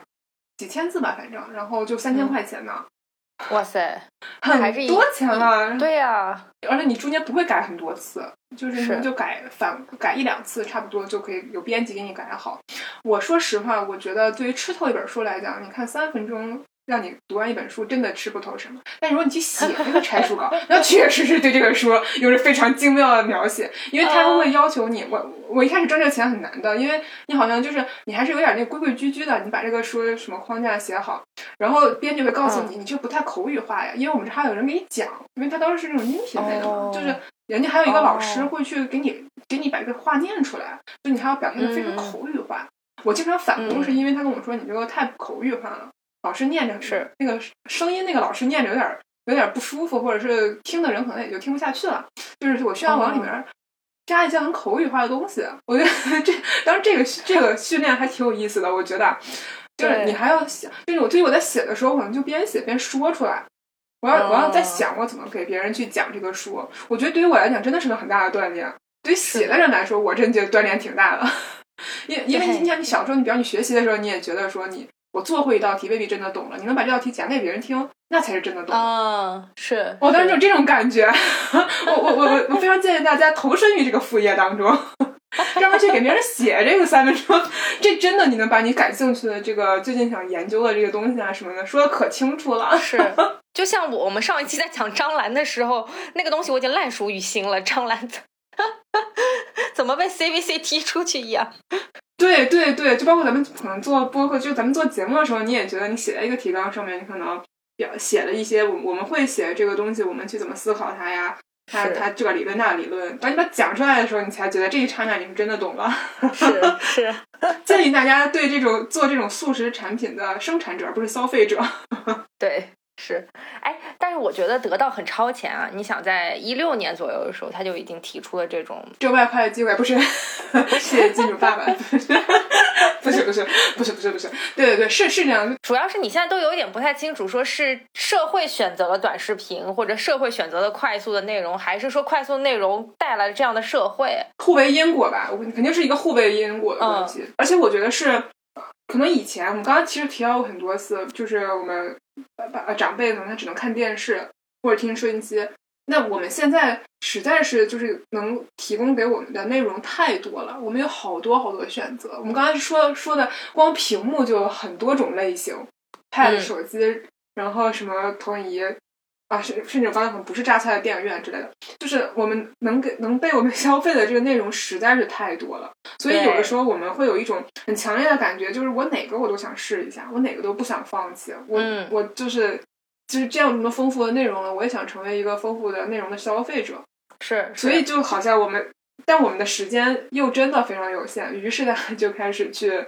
几千字吧，反正，然后就三千块钱呢，哇塞，很还是多钱了。对呀、而且你中间不会改很多次，就是是。你就改反改一两次，差不多就可以有编辑给你改好。我说实话，我觉得对于吃透一本书来讲，你看三分钟让你读完一本书，真的吃不透什么。但如果你去写这个拆书稿，那确实是对这个书有着非常精妙的描写，因为他们会要求你，我我一开始挣这个钱很难的，因为你好像就是你还是有点那规规矩矩的，你把这个书什么框架写好，然后编剧会告诉你，你这不太口语化呀，因为我们这还有人给你讲，因为他当时是那种音频类的嘛，哦就是人家还有一个老师哦。会去给你给你把这个话念出来，就你还要表现的非常嗯。口语化。我经常反攻，嗯。是因为他跟我说你这个太口语化了，老师念着是那个声音，那个老师念着有点有点不舒服，或者是听的人可能也就听不下去了。就是我需要往里面加一些很口语化的东西。我觉得 这当然这个这个训练还挺有意思的，我觉得就是你还要想，就是我对于我在写的时候，可能就边写边说出来。我要我要在哦想我怎么给别人去讲这个书，我觉得对于我来讲真的是个很大的锻炼。对于写的人来说，我真觉得锻炼挺大的。因因为对你想，你小时候，你比方你学习的时候，你也觉得说你我做会一道题未必真的懂了，你能把这道题讲给别人听，那才是真的懂。啊，是。我当时就这种感觉，我我我我我非常建议大家投身于这个副业当中，专门去给别人写这个三分钟，这真的你能把你感兴趣的这个最近想研究的这个东西啊什么的说的可清楚了。是，就像我我们上一期在讲张兰的时候，那个东西我已经烂熟于心了。张兰怎怎么被 CVC 踢出去一样。对对对，就包括咱们可能做播客，就咱们做节目的时候，你也觉得你写在一个提纲上面，你可能表写了一些我我们会写这个东西，我们去怎么思考它呀。它是它这个理论那个理论，当你把它讲出来的时候，你才觉得这一刹那你是真的懂了。是是，建议大家对这种做这种速食产品的生产者，而不是消费者。对。是，哎，但是我觉得得到很超前啊！你想，在一六年左右的时候，他就已经提出了这种挣外快的机会不是，谢谢金主爸爸，不是，不是，不是，不是，不是，对对对，是是这样，主要是你现在都有一点不太清楚，说是社会选择了短视频，或者社会选择了快速的内容，还是说快速的内容带来了这样的社会？互为因果吧，我肯定是一个互为因果的关系，而且我觉得是，可能以前我们刚刚其实提到过很多次，就是我们把长辈可能他只能看电视或者听收音机，那我们现在实在是就是能提供给我们的内容太多了，我们有好多好多选择。我们刚才说说的，光屏幕就有很多种类型，Pad、嗯手机，然后什么投影仪啊，甚甚至我刚才可能不是榨菜的电影院之类的，就是我们能给能被我们 消费的这个内容实在是太多了，所以有的时候我们会有一种很强烈的感觉，就是我哪个我都想试一下，我哪个都不想放弃，我、嗯我就是。就是这样这么丰富的内容了，我也想成为一个丰富的内容的消费者。是，所以就好像我们，但我们的时间又真的非常有限，于是呢 就开始去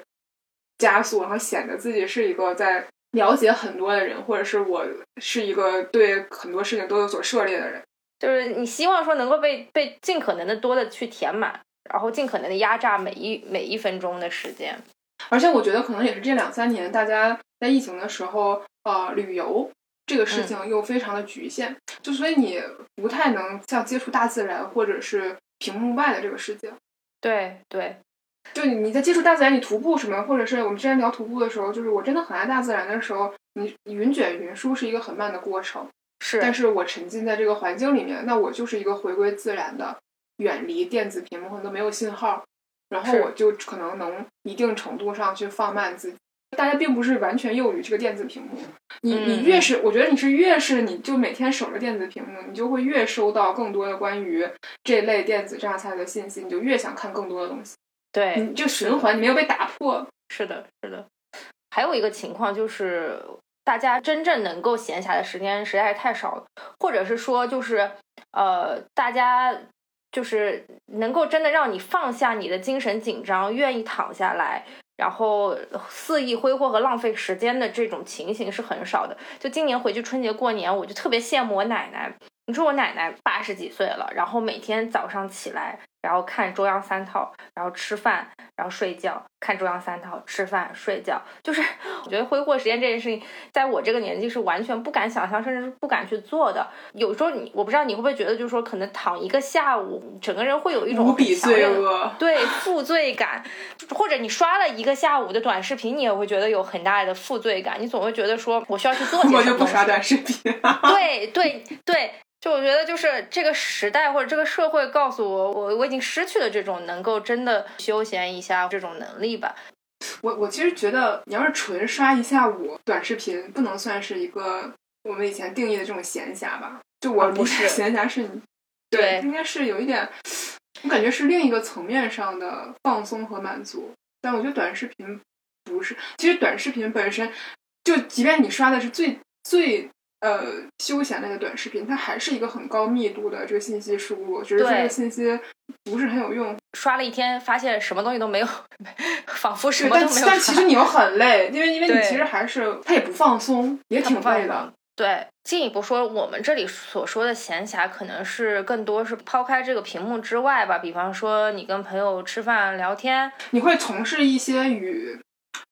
加速，然后显得自己是一个在了解很多的人，或者是我是一个对很多事情都有所涉猎的人。就是你希望说能够被被尽可能的多的去填满，然后尽可能的压榨每一每一分钟的时间。而且我觉得可能也是这两三年，大家在疫情的时候，呃，旅游这个事情又非常的局限，就所以你不太能像接触大自然或者是屏幕外的这个世界。对对，就你你在接触大自然，你徒步什么，或者是我们之前聊徒步的时候，就是我真的很爱大自然的时候，你云卷云舒是一个很慢的过程，是，但是我沉浸在这个环境里面，那我就是一个回归自然的，远离电子屏幕，可能都没有信号，然后我就可能能一定程度上去放慢自己。大家并不是完全囿于这个电子屏幕，你你嗯。越是，我觉得你是越是你就每天守着电子屏幕，你就会越收到更多的关于这类电子榨菜的信息，你就越想看更多的东西。对，你这循环你没有被打破。是的，是的。还有一个情况就是，大家真正能够闲暇的时间实在是太少了，或者是说，就是呃，大家就是能够真的让你放下你的精神紧张，愿意躺下来，然后肆意挥霍和浪费时间的这种情形是很少的。就今年回去春节过年，我就特别羡慕我奶奶。你说我奶奶八十几岁了，然后每天早上起来然后看中央三套，然后吃饭，然后睡觉，看中央三套，吃饭睡觉，就是 我觉得挥霍时间这件事情，在我这个年纪是完全不敢想象，甚至是不敢去做的。有时候你，我不知道你会不会觉得，就是说可能躺一个下午，整个人会有一种无比罪恶。对负罪感，或者你刷了一个下午的短视频，你也会觉得有很大的负罪感，你总会觉得说我需要去做 些什么我就不刷短视频。对对对，就我觉得就是这个时代或者这个社会告诉我，我我已经失去了这种能够真的休闲一下这种能力吧。我我其实觉得，你要是纯刷一下午短视频，不能算是一个我们以前定义的这种闲暇吧？就我啊不是闲暇是你 对应该是有一点，我感觉是另一个层面上的放松和满足。但我觉得短视频不是，其实短视频本身就，即便你刷的是最最呃休闲类的短视频，它还是一个很高密度的这个信息输入，只是这对个信息不是很有用。刷了一天，发现什么东西都没有，仿佛什么都没有但其实你又很累，因为因为你其实还是它也不放松，也挺累的。。对，进一步说，我们这里所说的闲暇，可能是更多是抛开这个屏幕之外吧。比方说，你跟朋友吃饭聊天，你会从事一些与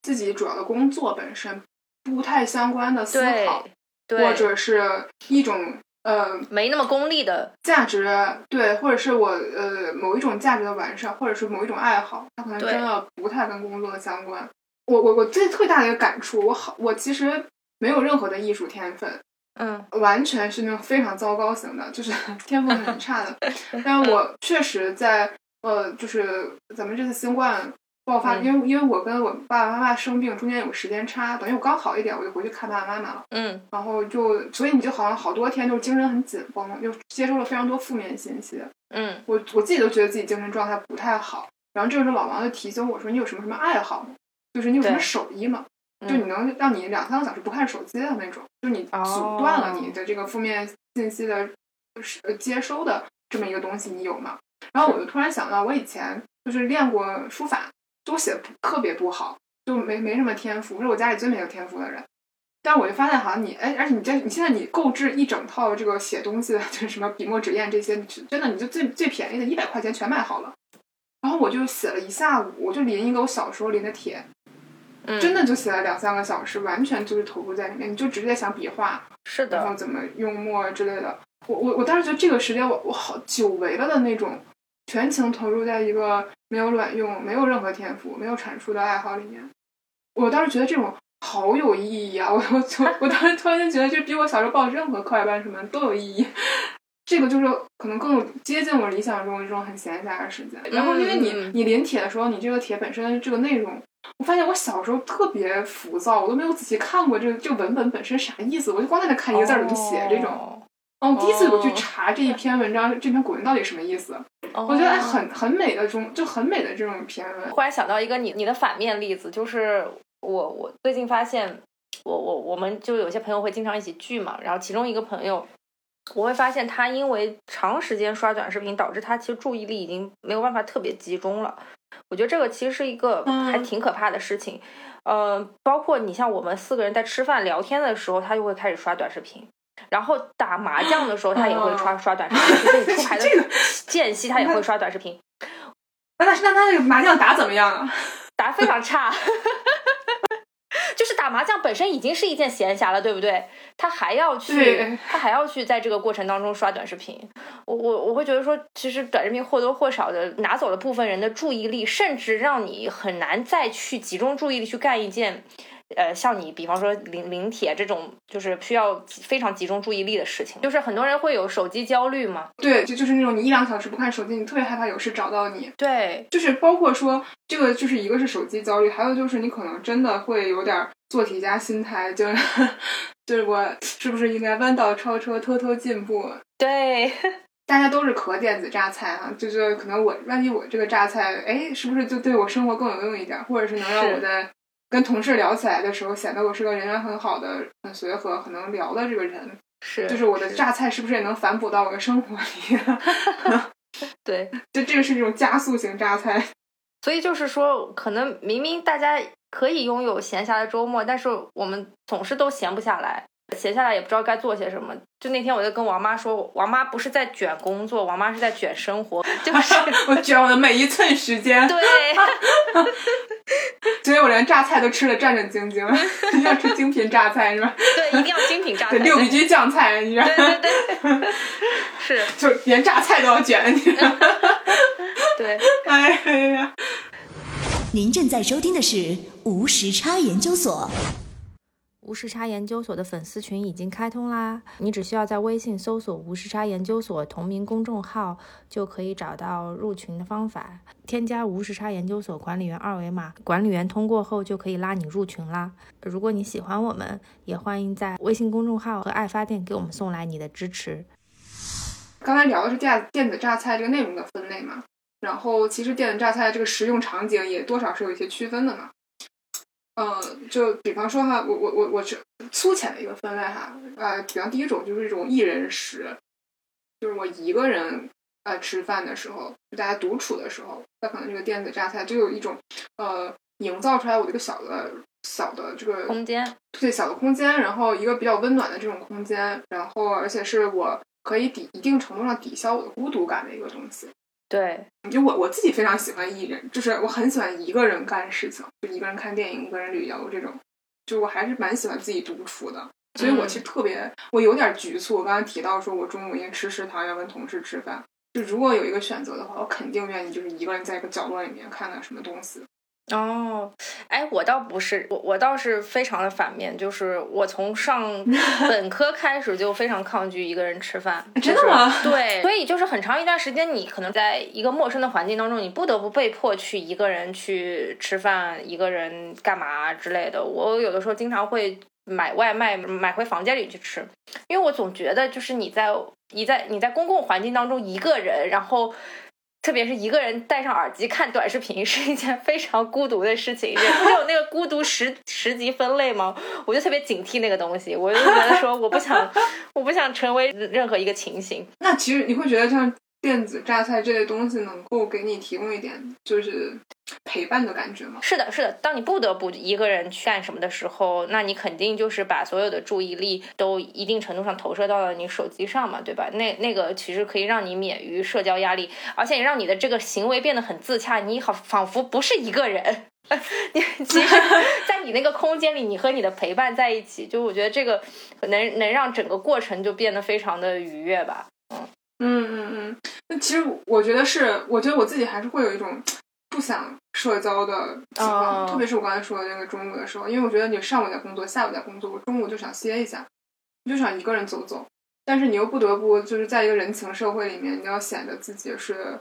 自己主要的工作本身不太相关的思考，或，者是一种呃没那么功利的，价值，对，或者是我呃某一种价值的完善，或者是某一种爱好，它可能真的不太跟工作相关。我我我最最大的一个感触，我好我其实没有任何的艺术天分，嗯完全是那种非常糟糕型的，就是 天赋很差的。但我确实在呃，就是咱们这次新冠爆发，嗯因为因为我跟我爸爸妈妈生病中间有个时间差，等于我刚好一点，我就回去看爸爸妈妈了。嗯然后就，所以你就好像好多天就精神很紧绷，就接收了非常多负面信息。嗯我我自己都觉得自己精神状态不太好。然后这个时候老王就提醒我说：“你有什么什么爱好吗？就是你有什么手艺吗？嗯就你能让你两三个小时不看手机的那种，就你阻断了你的这个负面信息的是呃接收的这么一个东西，你有吗？”然后我就突然想到，我以前就是练过书法，就我写的特别不好，就没没什么天赋，是我家里最没有天赋的人。但是我就发现，好像你，哎，而且你这你现在你购置一整套这个写东西的，就是什么笔墨纸砚这些，你真的你就最最便宜的一百块钱全买好了。然后我就写了一下午，我就临一个我小时候临的帖，嗯，真的就写了两三个小时，完全就是投入在里面，你就直接想笔画，是的，然后怎么用墨之类的。我我我当时觉得这个时间我我好久违了的那种，全情投入在一个没有卵用、没有任何天赋、没有产出的爱好里面。我当时觉得这种好有意义啊！我 我就我当时突然间觉得，这比我小时候报任何课外班什么都有意义。这个就是可能更接近我理想中的这种很闲暇的时间。然后因为你嗯你临帖的时候，你这个帖本身这个内容，我发现我小时候特别浮躁，我都没有仔细看过这个这个文本本身啥意思，我就光在那看一个字儿怎么写这种。哦哦，我第一次我去查这一篇文章，这篇古文到底什么意思？我觉得很很美的中，就很美的这种片文。忽然想到一个你你的反面例子，就是我我最近发现，我我我们就有些朋友会经常一起聚嘛，然后其中一个朋友，我会发现他因为长时间刷短视频，导致他其实注意力已经没有办法特别集中了。我觉得这个其实是一个嗯还挺可怕的事情。呃，包括你像我们四个人在吃饭聊天的时候，他就会开始刷短视频。然后打麻将的时候，他也会刷刷短视频。就是 你出牌的这个间隙，他也会刷短视频，那那那他那个麻将打怎么样啊？打非常差。就是打麻将本身已经是一件闲暇了，对不对？他还要去，他还要去在这个过程当中刷短视频。我我我会觉得说，其实短视频或多或少的拿走了部分人的注意力，甚至让你很难再去集中注意力去干一件。呃，像你比方说临临帖这种，就是需要非常集中注意力的事情，就是很多人会有手机焦虑嘛。对，就就是那种你一两小时不看手机，你特别害怕有事找到你。对，就是包括说这个，就是一个是手机焦虑，还有就是你可能真的会有点做题家心态，就是 就是我是不是应该弯道超车，偷偷进步？对，大家都是壳电子榨菜啊、就是可能我万一我这个榨菜，哎，是不是就对我生活更有用一点，或者是能让我在跟同事聊起来的时候，显得我是个人缘很好的、很随和、很能聊的这个人，是，就是我的榨菜是不是也能反哺到我的生活里？对，就这个是一种加速型榨菜。所以就是说，可能明明大家可以拥有闲暇的周末，但是我们总是都闲不下来。闲下来也不知道该做些什么。就那天我就跟王妈说，王妈不是在卷工作，王妈是在卷生活，就 是我卷我的每一寸时间。对，所以我连榨菜都吃的战战兢兢，一定要吃精品榨菜是吧？对，一定要精品榨菜。六必居酱菜，你知道？对对对，是，就连榨菜都要卷，你知道？对，哎呀。您正在收听的是无时差研究所。无时差研究所的粉丝群已经开通啦！你只需要在微信搜索“无时差研究所”同名公众号，就可以找到入群的方法。添加无时差研究所管理员二维码，管理员通过后就可以拉你入群啦。如果你喜欢我们，也欢迎在微信公众号和爱发电给我们送来你的支持。刚才聊的是电电子榨菜这个内容的分类嘛？然后其实电子榨菜这个食用场景也多少是有一些区分的嘛。嗯，就比方说哈，我我我我这粗浅的一个分类哈，呃，比方第一种就是一种一人食，就是我一个人呃吃饭的时候，就大家独处的时候，那可能这个电子榨菜就有一种呃营造出来我这个小的小的这个空间，对小的空间，然后一个比较温暖的这种空间，然后而且是我可以抵一定程度上抵消我的孤独感的一个东西。对，就我我自己非常喜欢一人，就是我很喜欢一个人干事情，就一个人看电影，一个人旅游这种，就我还是蛮喜欢自己独处的。所以我其实特别，我有点局促。我刚刚提到说我中午因为吃食堂要跟同事吃饭，就如果有一个选择的话，我肯定愿意就是一个人在一个角落里面看看什么东西。哦，哎，我倒不是，我我倒是非常的反面，就是我从上 本科开始就非常抗拒一个人吃饭，真的吗？对，所以就是很长一段时间，你可能在一个陌生的环境当中，你不得不被迫去一个人去吃饭，一个人干嘛之类的。我有的时候经常会买外卖，买回房间里去吃，因为我总觉得就是你在你在你在公共环境当中一个人，然后。特别是一个人戴上耳机看短视频 是一件非常孤独的事情。人不有那个孤独十十 级分类吗？我就特别警惕那个东西。我就觉得说，我不想，我不想成为任何一个情形。那其实你会觉得像电子榨菜这类东西能够给你提供一点就是陪伴的感觉吗？是的，是的。当你不得不一个人去干什么的时候，那你肯定就是把所有的注意力都一定程度上投射到了你手机上嘛，对吧？那那个其实可以让你免于社交压力，而且也让你的这个行为变得很自洽。你好，仿佛不是一个人，你其实 在你那个空间里，你和你的陪伴在一起，就我觉得这个能能让整个过程就变得非常的愉悦吧。嗯嗯嗯嗯。那其实我觉得是，我觉得我自己还是会有一种不想社交的情况，特别是我刚才说的那个中午的时候，因为我觉得你上午在工作，下午在工作，我中午就想歇一下，就想一个人走走，但是你又不得不就是在一个人情社会里面，你要显得自己是，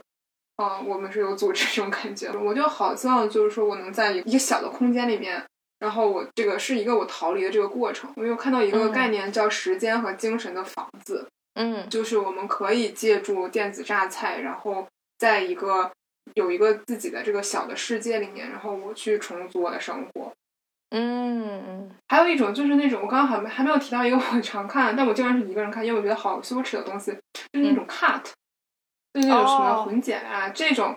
嗯，我们是有组织这种感觉。我就好希望就是说我能在一个小的空间里面，然后我这个是一个我逃离的这个过程。我又看到一个概念叫时间和精神的房子。嗯，就是我们可以借助电子榨菜，然后在一个有一个自己的这个小的世界里面，然后我去重组我的生活。嗯，还有一种就是那种我刚刚还没还没有提到一个我常看，但我经常是一个人看，因为我觉得好羞耻的东西，就是那种 cut，就是那种什么混剪啊这种，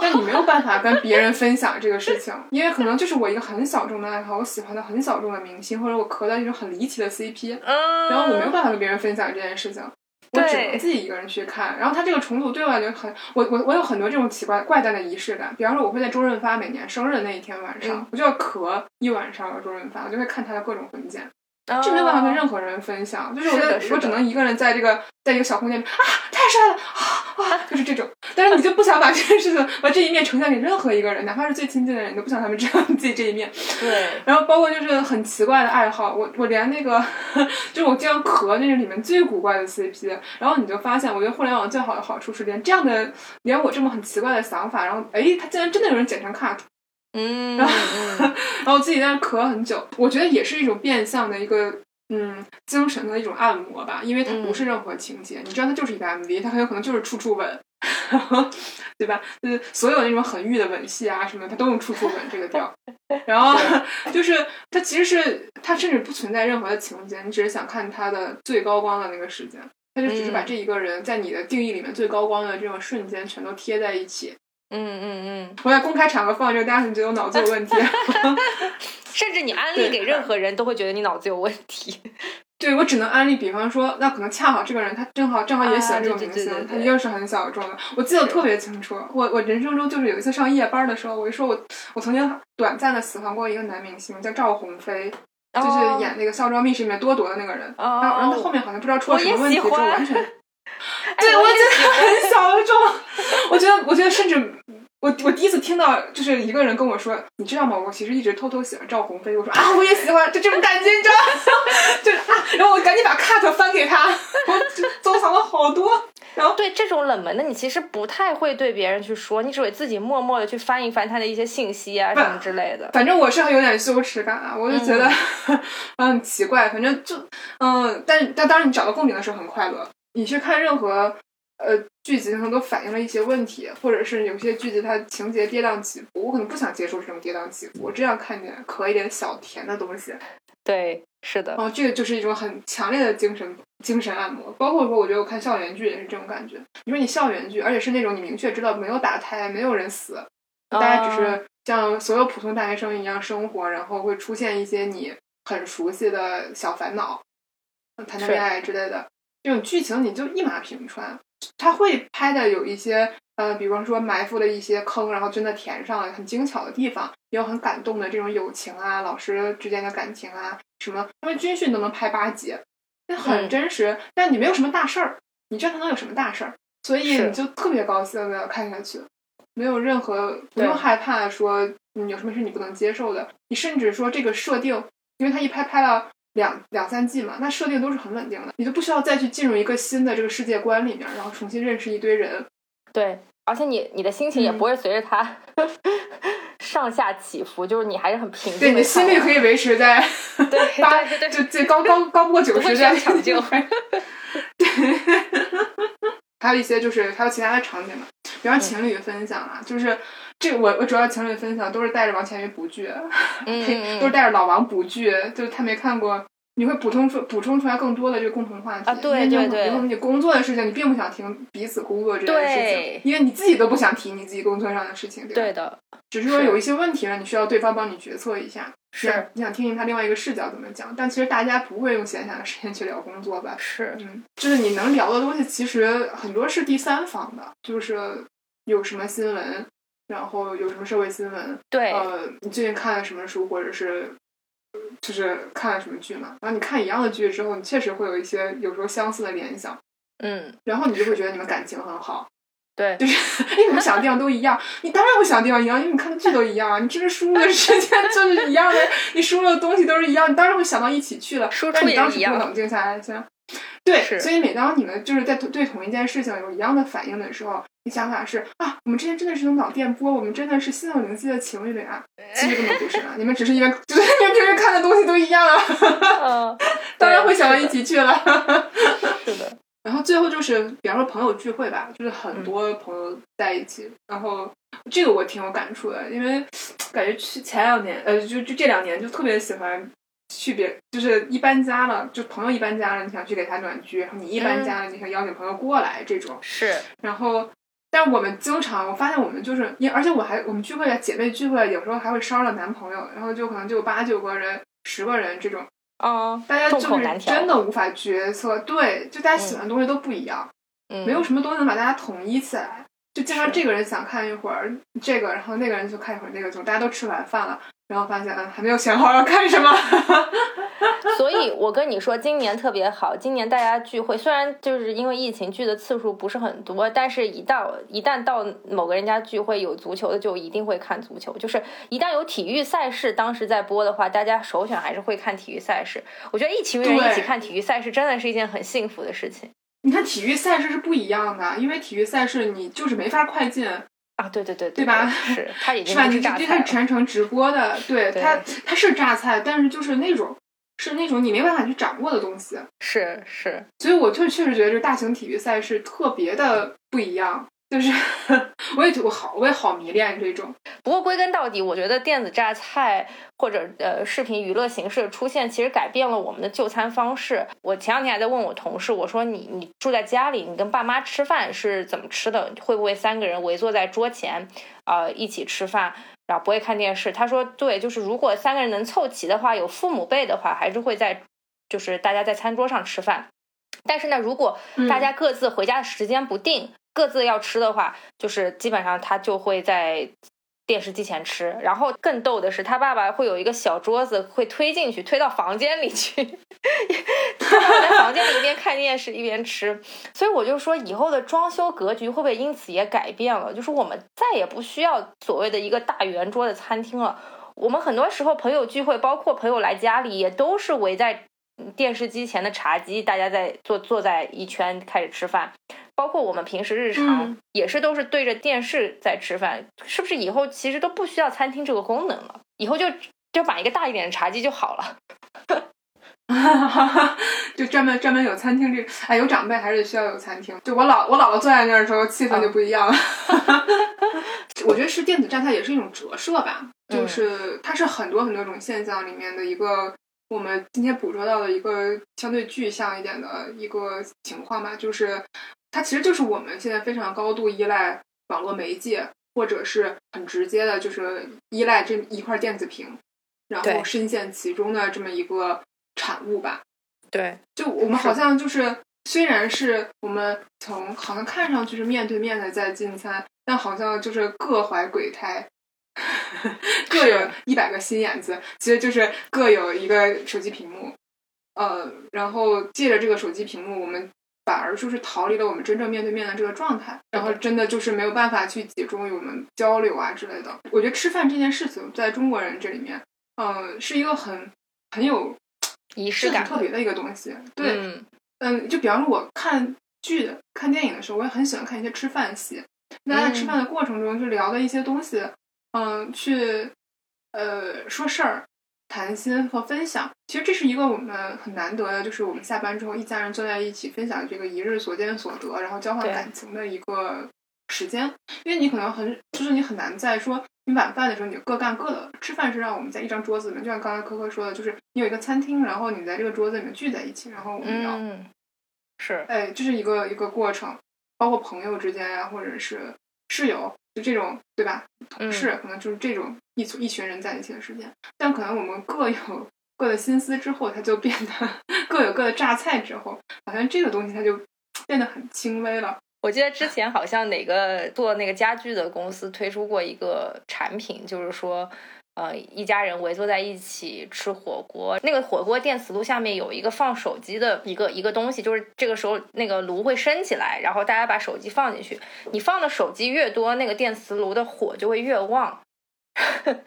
但你没有办法跟别人分享这个事 情，因为可能就是我一个很小众的爱好，我喜欢的很小众的明星，或者我磕到一种很离奇的 CP，然后我没有办法跟别人分享这件事情。我只能自己一个人去看，然后他这个重组对我来讲很，我我我有很多这种奇怪怪诞的仪式感，比方说我会在周润发每年生日那一天晚上，我就要咳一晚上周润发，我就会看他的各种文件。这没有办法跟任何人分享，就是我在我只能一个人在这个在一个小空间里啊，太帅了啊啊，就是这种。但是你就不想把这件事情把这一面呈现给任何一个人，哪怕是最亲近的人，你都不想他们知道你自己这一面。对。然后包括就是很奇怪的爱好，我我连那个 就是我经常咳，那是里面最古怪的 CP。然后你就发现，我觉得互联网最好的好处是连这样的连我这么很奇怪的想法，然后哎，他竟然真的有人剪成 cut。嗯，然后，然后自己在那咳很久，我觉得也是一种变相的一个，嗯，精神的一种按摩吧，因为它不是任何情节，你知道它就是一个 MV，它很有可能就是处处吻，对吧？就是所有那种很欲的吻戏啊什么的，它都用处处吻这个调，然后就是它其实是它甚至不存在任何的情节，你只是想看它的最高光的那个时间，它就只是把这一个人在你的定义里面最高光的这种瞬间全都贴在一起。嗯嗯嗯，我在公开场合放这个，大家可能觉得我脑子有问题。甚至你安利给任何人都会觉得你脑子有问题。对我只能安利，比方说，那可能恰好这个人他正好正好也喜欢这种明星，啊对对对对他一定是很小众的。我记得特别清楚，我我人生中就是有一次上夜班的时候，我就说我我曾经短暂的喜欢过一个男明星，叫赵鸿飞，就是演那个《孝庄秘史》里面多铎的那个人。哦，然后然后他后面好像不知道出了什么问题，就完全。哎对，我觉得很小众。我觉得，我觉得甚至我我第一次听到，就是一个人跟我说，你知道吗？我其实一直偷偷喜欢赵鸿飞。我说啊，我也喜欢，就这种感觉，你知道吗？就是啊，然后我赶紧把 cut 翻给他，我就收藏了好多。然后对这种冷门的，你其实不太会对别人去说，你只会自己默默的去翻一翻他的一些信息啊什么之类的。反正我是有点羞耻感啊，我就觉得嗯 很奇怪。反正就嗯，但但当然你找到共鸣的时候很快乐。你去看任何呃剧集，可能都反映了一些问题，或者是有些剧集它情节跌宕起伏，我可能不想接受这种跌宕起伏，我只想看见可一点小甜的东西。对，是的哦，这个就是一种很强烈的精神精神按摩。包括说，我觉得我看校园剧也是这种感觉。你说你校园剧，而且是那种你明确知道没有打胎，没有人死，大家只是像所有普通大学生一样生活，然后会出现一些你很熟悉的小烦恼，谈谈恋爱之类的这种剧情，你就一马平川。他会拍的有一些呃，比方说埋伏的一些坑，然后真的填上了很精巧的地方，也有很感动的这种友情啊，老师之间的感情啊，什么他们军训都能拍八集，那很嗯真实。但你没有什么大事儿，你知道他能有什么大事儿，所以你就特别高兴的看下去，没有任何不用害怕说嗯有什么是你不能接受的，你甚至说这个设定，因为他一拍拍了。两两三季嘛，那设定都是很稳定的，你就不需要再去进入一个新的这个世界观里面，然后重新认识一堆人。对，而且你你的心情也嗯不会随着他 上下起伏，就是你还是很平静。对，你的心率可以维持在对 八，对对对就最高高高不 过九十这样抢救。还有一些就是还有其他的场景嘛，比方情侣分享啊，就是这个我我主要情侣分享都是带着王千源补剧，嗯嗯都是嗯，带着老王补剧，就是他没看过。你会补充出补充出来更多的这个共同话题啊对对对比如说你工作的事情，你并不想听彼此工作这件事情，因为你自己都不想提你自己工作上的事情，对吧？对的，只是说有一些问题了，你需要对方帮你决策一下，是你想听听他另外一个视角怎么讲。但其实大家不会用闲暇的时间去聊工作吧？是嗯，就是你能聊的东西，其实很多是第三方的，就是有什么新闻，然后有什么社会新闻，对，呃，你最近看了什么书，或者是就是看了什么剧嘛？然后你看一样的剧之后，你确实会有一些有时候相似的联想，嗯，然后你就会觉得你们感情很好。对，就是因为你们想的地方都一样，你当然会想的地方一样，因为你看的剧都一样啊，你这个输入的时间就是一样的，你输入的东西都是一样，你当然会想到一起去了。输出但你也一样当时不冷静下来先。对，所以每当你们就是在对同一件事情有一样的反应的时候，你想法是啊，我们之间真的是种脑电波，我们真的是心有灵犀的情侣啊。其实根本不是啊，你们只是因为就是因为平时看的东西都一样啊，嗯，当然会想到一起去了。是的，然后最后就是，比方说朋友聚会吧，就是嗯很多朋友在一起，然后这个我挺有感触的，因为感觉去前两年，呃，就就这两年就特别喜欢去别，就是一搬家了，就朋友一搬家了，你想去给他暖居，你一搬家了，你想邀请朋友过来这种，是，然后。但我们经常，我发现我们就是，因而且我还我们聚会姐妹聚会，有时候还会捎了男朋友，然后就可能就八九个人、十个人这种，哦，大家就是真的无法决策，对，就大家喜欢的东西都不一样。嗯，没有什么东西能把大家统一起来。就经常这个人想看一会儿这个，然后那个人就看一会儿那个，就大家都吃完饭了，然后发现啊还没有想好要看什么。所以，我跟你说，今年特别好。今年大家聚会，虽然就是因为疫情聚的次数不是很多，但是一到一旦到某个人家聚会有足球的，就一定会看足球。就是一旦有体育赛事当时在播的话，大家首选还是会看体育赛事。我觉得一群人一起看体育赛事，真的是一件很幸福的事情你看体育赛事是不一样的，因为体育赛事你就是没法快进，啊！对对对对吧是，它已经是吧？你这这是榨菜了。全程直播的，对对它它是榨菜，但是就是那种是那种你没办法去掌握的东西，是是，所以我就确实觉得这大型体育赛事特别的不一样。就是我也我好我也好迷恋这种，不过归根到底，我觉得电子榨菜或者呃视频娱乐形式的出现，其实改变了我们的就餐方式。我前两天还在问我同事，我说你你住在家里，你跟爸妈吃饭是怎么吃的？会不会三个人围坐在桌前，呃一起吃饭，然后不会看电视？他说对，就是如果三个人能凑齐的话，有父母辈的话，还是会在就是大家在餐桌上吃饭。但是呢，如果大家各自回家的时间不定，各自要吃的话，就是基本上他就会在。电视机前吃，然后更逗的是，他爸爸会有一个小桌子，会推进去，推到房间里去，他在房间里一边看电视一边吃。所以我就说，以后的装修格局会不会因此也改变了？就是我们再也不需要所谓的一个大圆桌的餐厅了。我们很多时候朋友聚会，包括朋友来家里，也都是围在电视机前的茶几，大家在坐坐在一圈开始吃饭。包括我们平时日常也是都是对着电视在吃饭，是不是以后其实都不需要餐厅这个功能了？以后就就买一个大一点的茶几就好了，就专门专门有餐厅这哎，有长辈还是需要有餐厅。就我老我姥姥坐在那儿的时候，气氛就不一样了。我觉得是电子榨菜也是一种折射吧，就是它是很多很多种现象里面的一个，我们今天捕捉到的一个相对具象一点的一个情况吧，就是。它其实就是我们现在非常高度依赖网络媒介，或者是很直接的，就是依赖这一块电子屏，然后深陷其中的这么一个产物吧。对，就我们好像就是，虽然是我们从好像看上去是面对面的在进餐，但好像就是各怀鬼胎，各有一百个心眼子，其实就是各有一个手机屏幕。呃，然后借着这个手机屏幕，我们。反而就是逃离了我们真正面对面的这个状态，然后真的就是没有办法去集中于我们交流啊之类的。我觉得吃饭这件事情在中国人这里面，嗯，是一个很很有仪式感、特别的一个东西。对，嗯，就比方说我看剧、看电影的时候，我也很喜欢看一些吃饭戏。那在吃饭的过程中，就聊的一些东西，嗯，去呃说事儿。谈心和分享，其实这是一个我们很难得的，就是我们下班之后一家人坐在一起分享这个一日所见所得，然后交换感情的一个时间。因为你可能很，就是你很难在说你晚饭的时候你就各干各的，吃饭是让我们在一张桌子里面，就像刚才科科说的，就是你有一个餐厅，然后你在这个桌子里面聚在一起，然后我们聊，是，哎，这是一个一个过程，包括朋友之间呀，或者是室友。就这种对吧？同事可能就是这种一组一群人在一起的时间，但可能我们各有各的心思之后，它就变得各有各的榨菜之后，好像这个东西它就变得很轻微了。我记得之前好像哪个做那个家具的公司推出过一个产品，就是说。呃，一家人围坐在一起吃火锅，那个火锅电磁炉下面有一个放手机的一个一个东西，就是这个时候那个炉会升起来，然后大家把手机放进去，你放的手机越多，那个电磁炉的火就会越旺，就是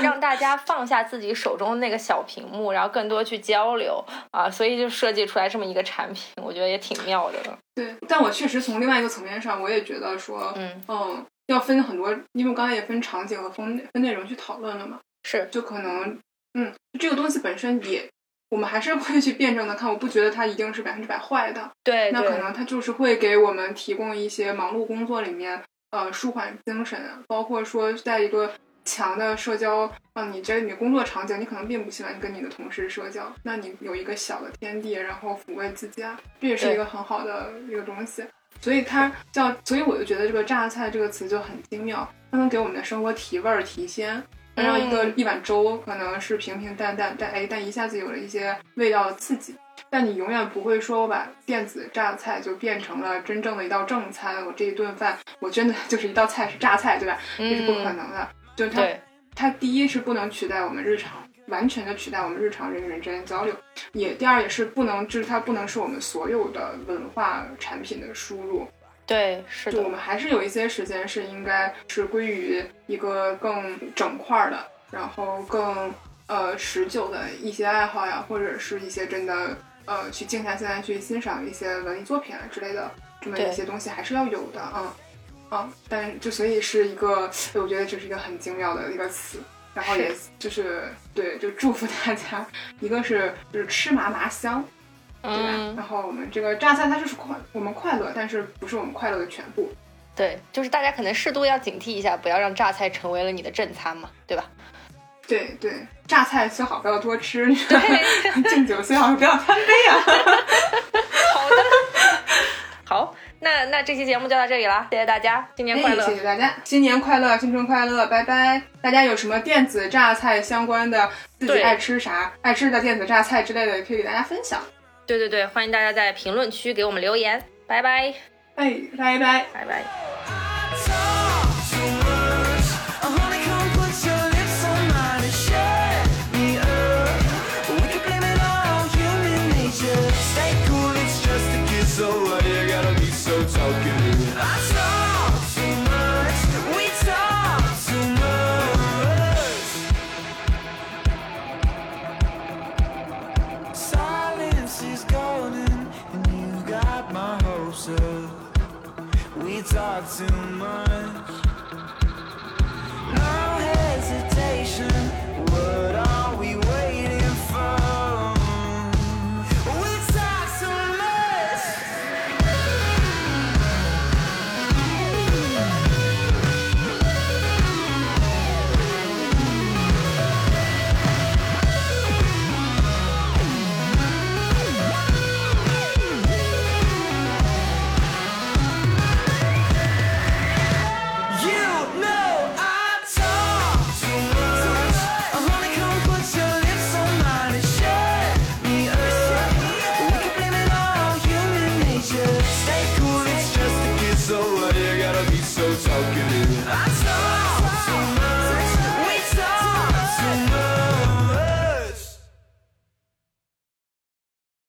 让大家放下自己手中的那个小屏幕，然后更多去交流。啊，所以就设计出来这么一个产品，我觉得也挺妙的。对，但我确实从另外一个层面上，我也觉得说，嗯。嗯。要分很多，因为我刚才也分场景和分分内容去讨论了嘛。是，就可能，嗯，这个东西本身也，我们还是会去辩证的看。我不觉得它一定是百分之百坏的。对，那可能它就是会给我们提供一些忙碌工作里面，呃，舒缓精神。包括说，在一个强的社交，啊，你这你工作场景，你可能并不喜欢跟你的同事社交，那你有一个小的天地，然后抚慰自家，这也是一个很好的一个东西。所以它叫，所以我就觉得这个榨菜这个词就很精妙，它能给我们的生活提味儿提鲜。让一个一碗粥可能是平平淡淡，但哎，但一下子有了一些味道的刺激。但你永远不会说我把电子榨菜就变成了真正的一道正餐。我这一顿饭，我真的 就是一道菜是榨菜，对吧？这是不可能的。就它，它第一是不能取代我们日常。完全的取代我们日常人与人之间交流，也第二也是不能，就是它不能是我们所有的文化产品的输入。对，是的。就我们还是有一些时间是应该是归于一个更整块的，然后更呃持久的一些爱好呀，或者是一些真的呃去静下心来去欣赏一些文艺作品啊之类的这么一些东西还是要有的啊啊！但就所以是一个，我觉得这是一个很精妙的一个词。然后也 就是对，就祝福大家，一个是就是吃麻麻香，对吧？然后我们这个榨菜它就是快，我们快乐，但是不是我们快乐的全部。对，就是大家可能适度要警惕一下，不要让榨菜成为了你的正餐嘛，对吧？对对，榨菜最好不要多吃，敬酒最好不要贪杯啊。那那这期节目就到这里了，谢谢大家，新年快乐！谢谢大家，新年快乐，新春快乐，拜拜！大家有什么电子榨菜相关的，自己爱吃啥，爱吃的电子榨菜之类的，也可以给大家分享。对对对，欢迎大家在评论区给我们留言，拜拜！哎，拜拜，拜拜。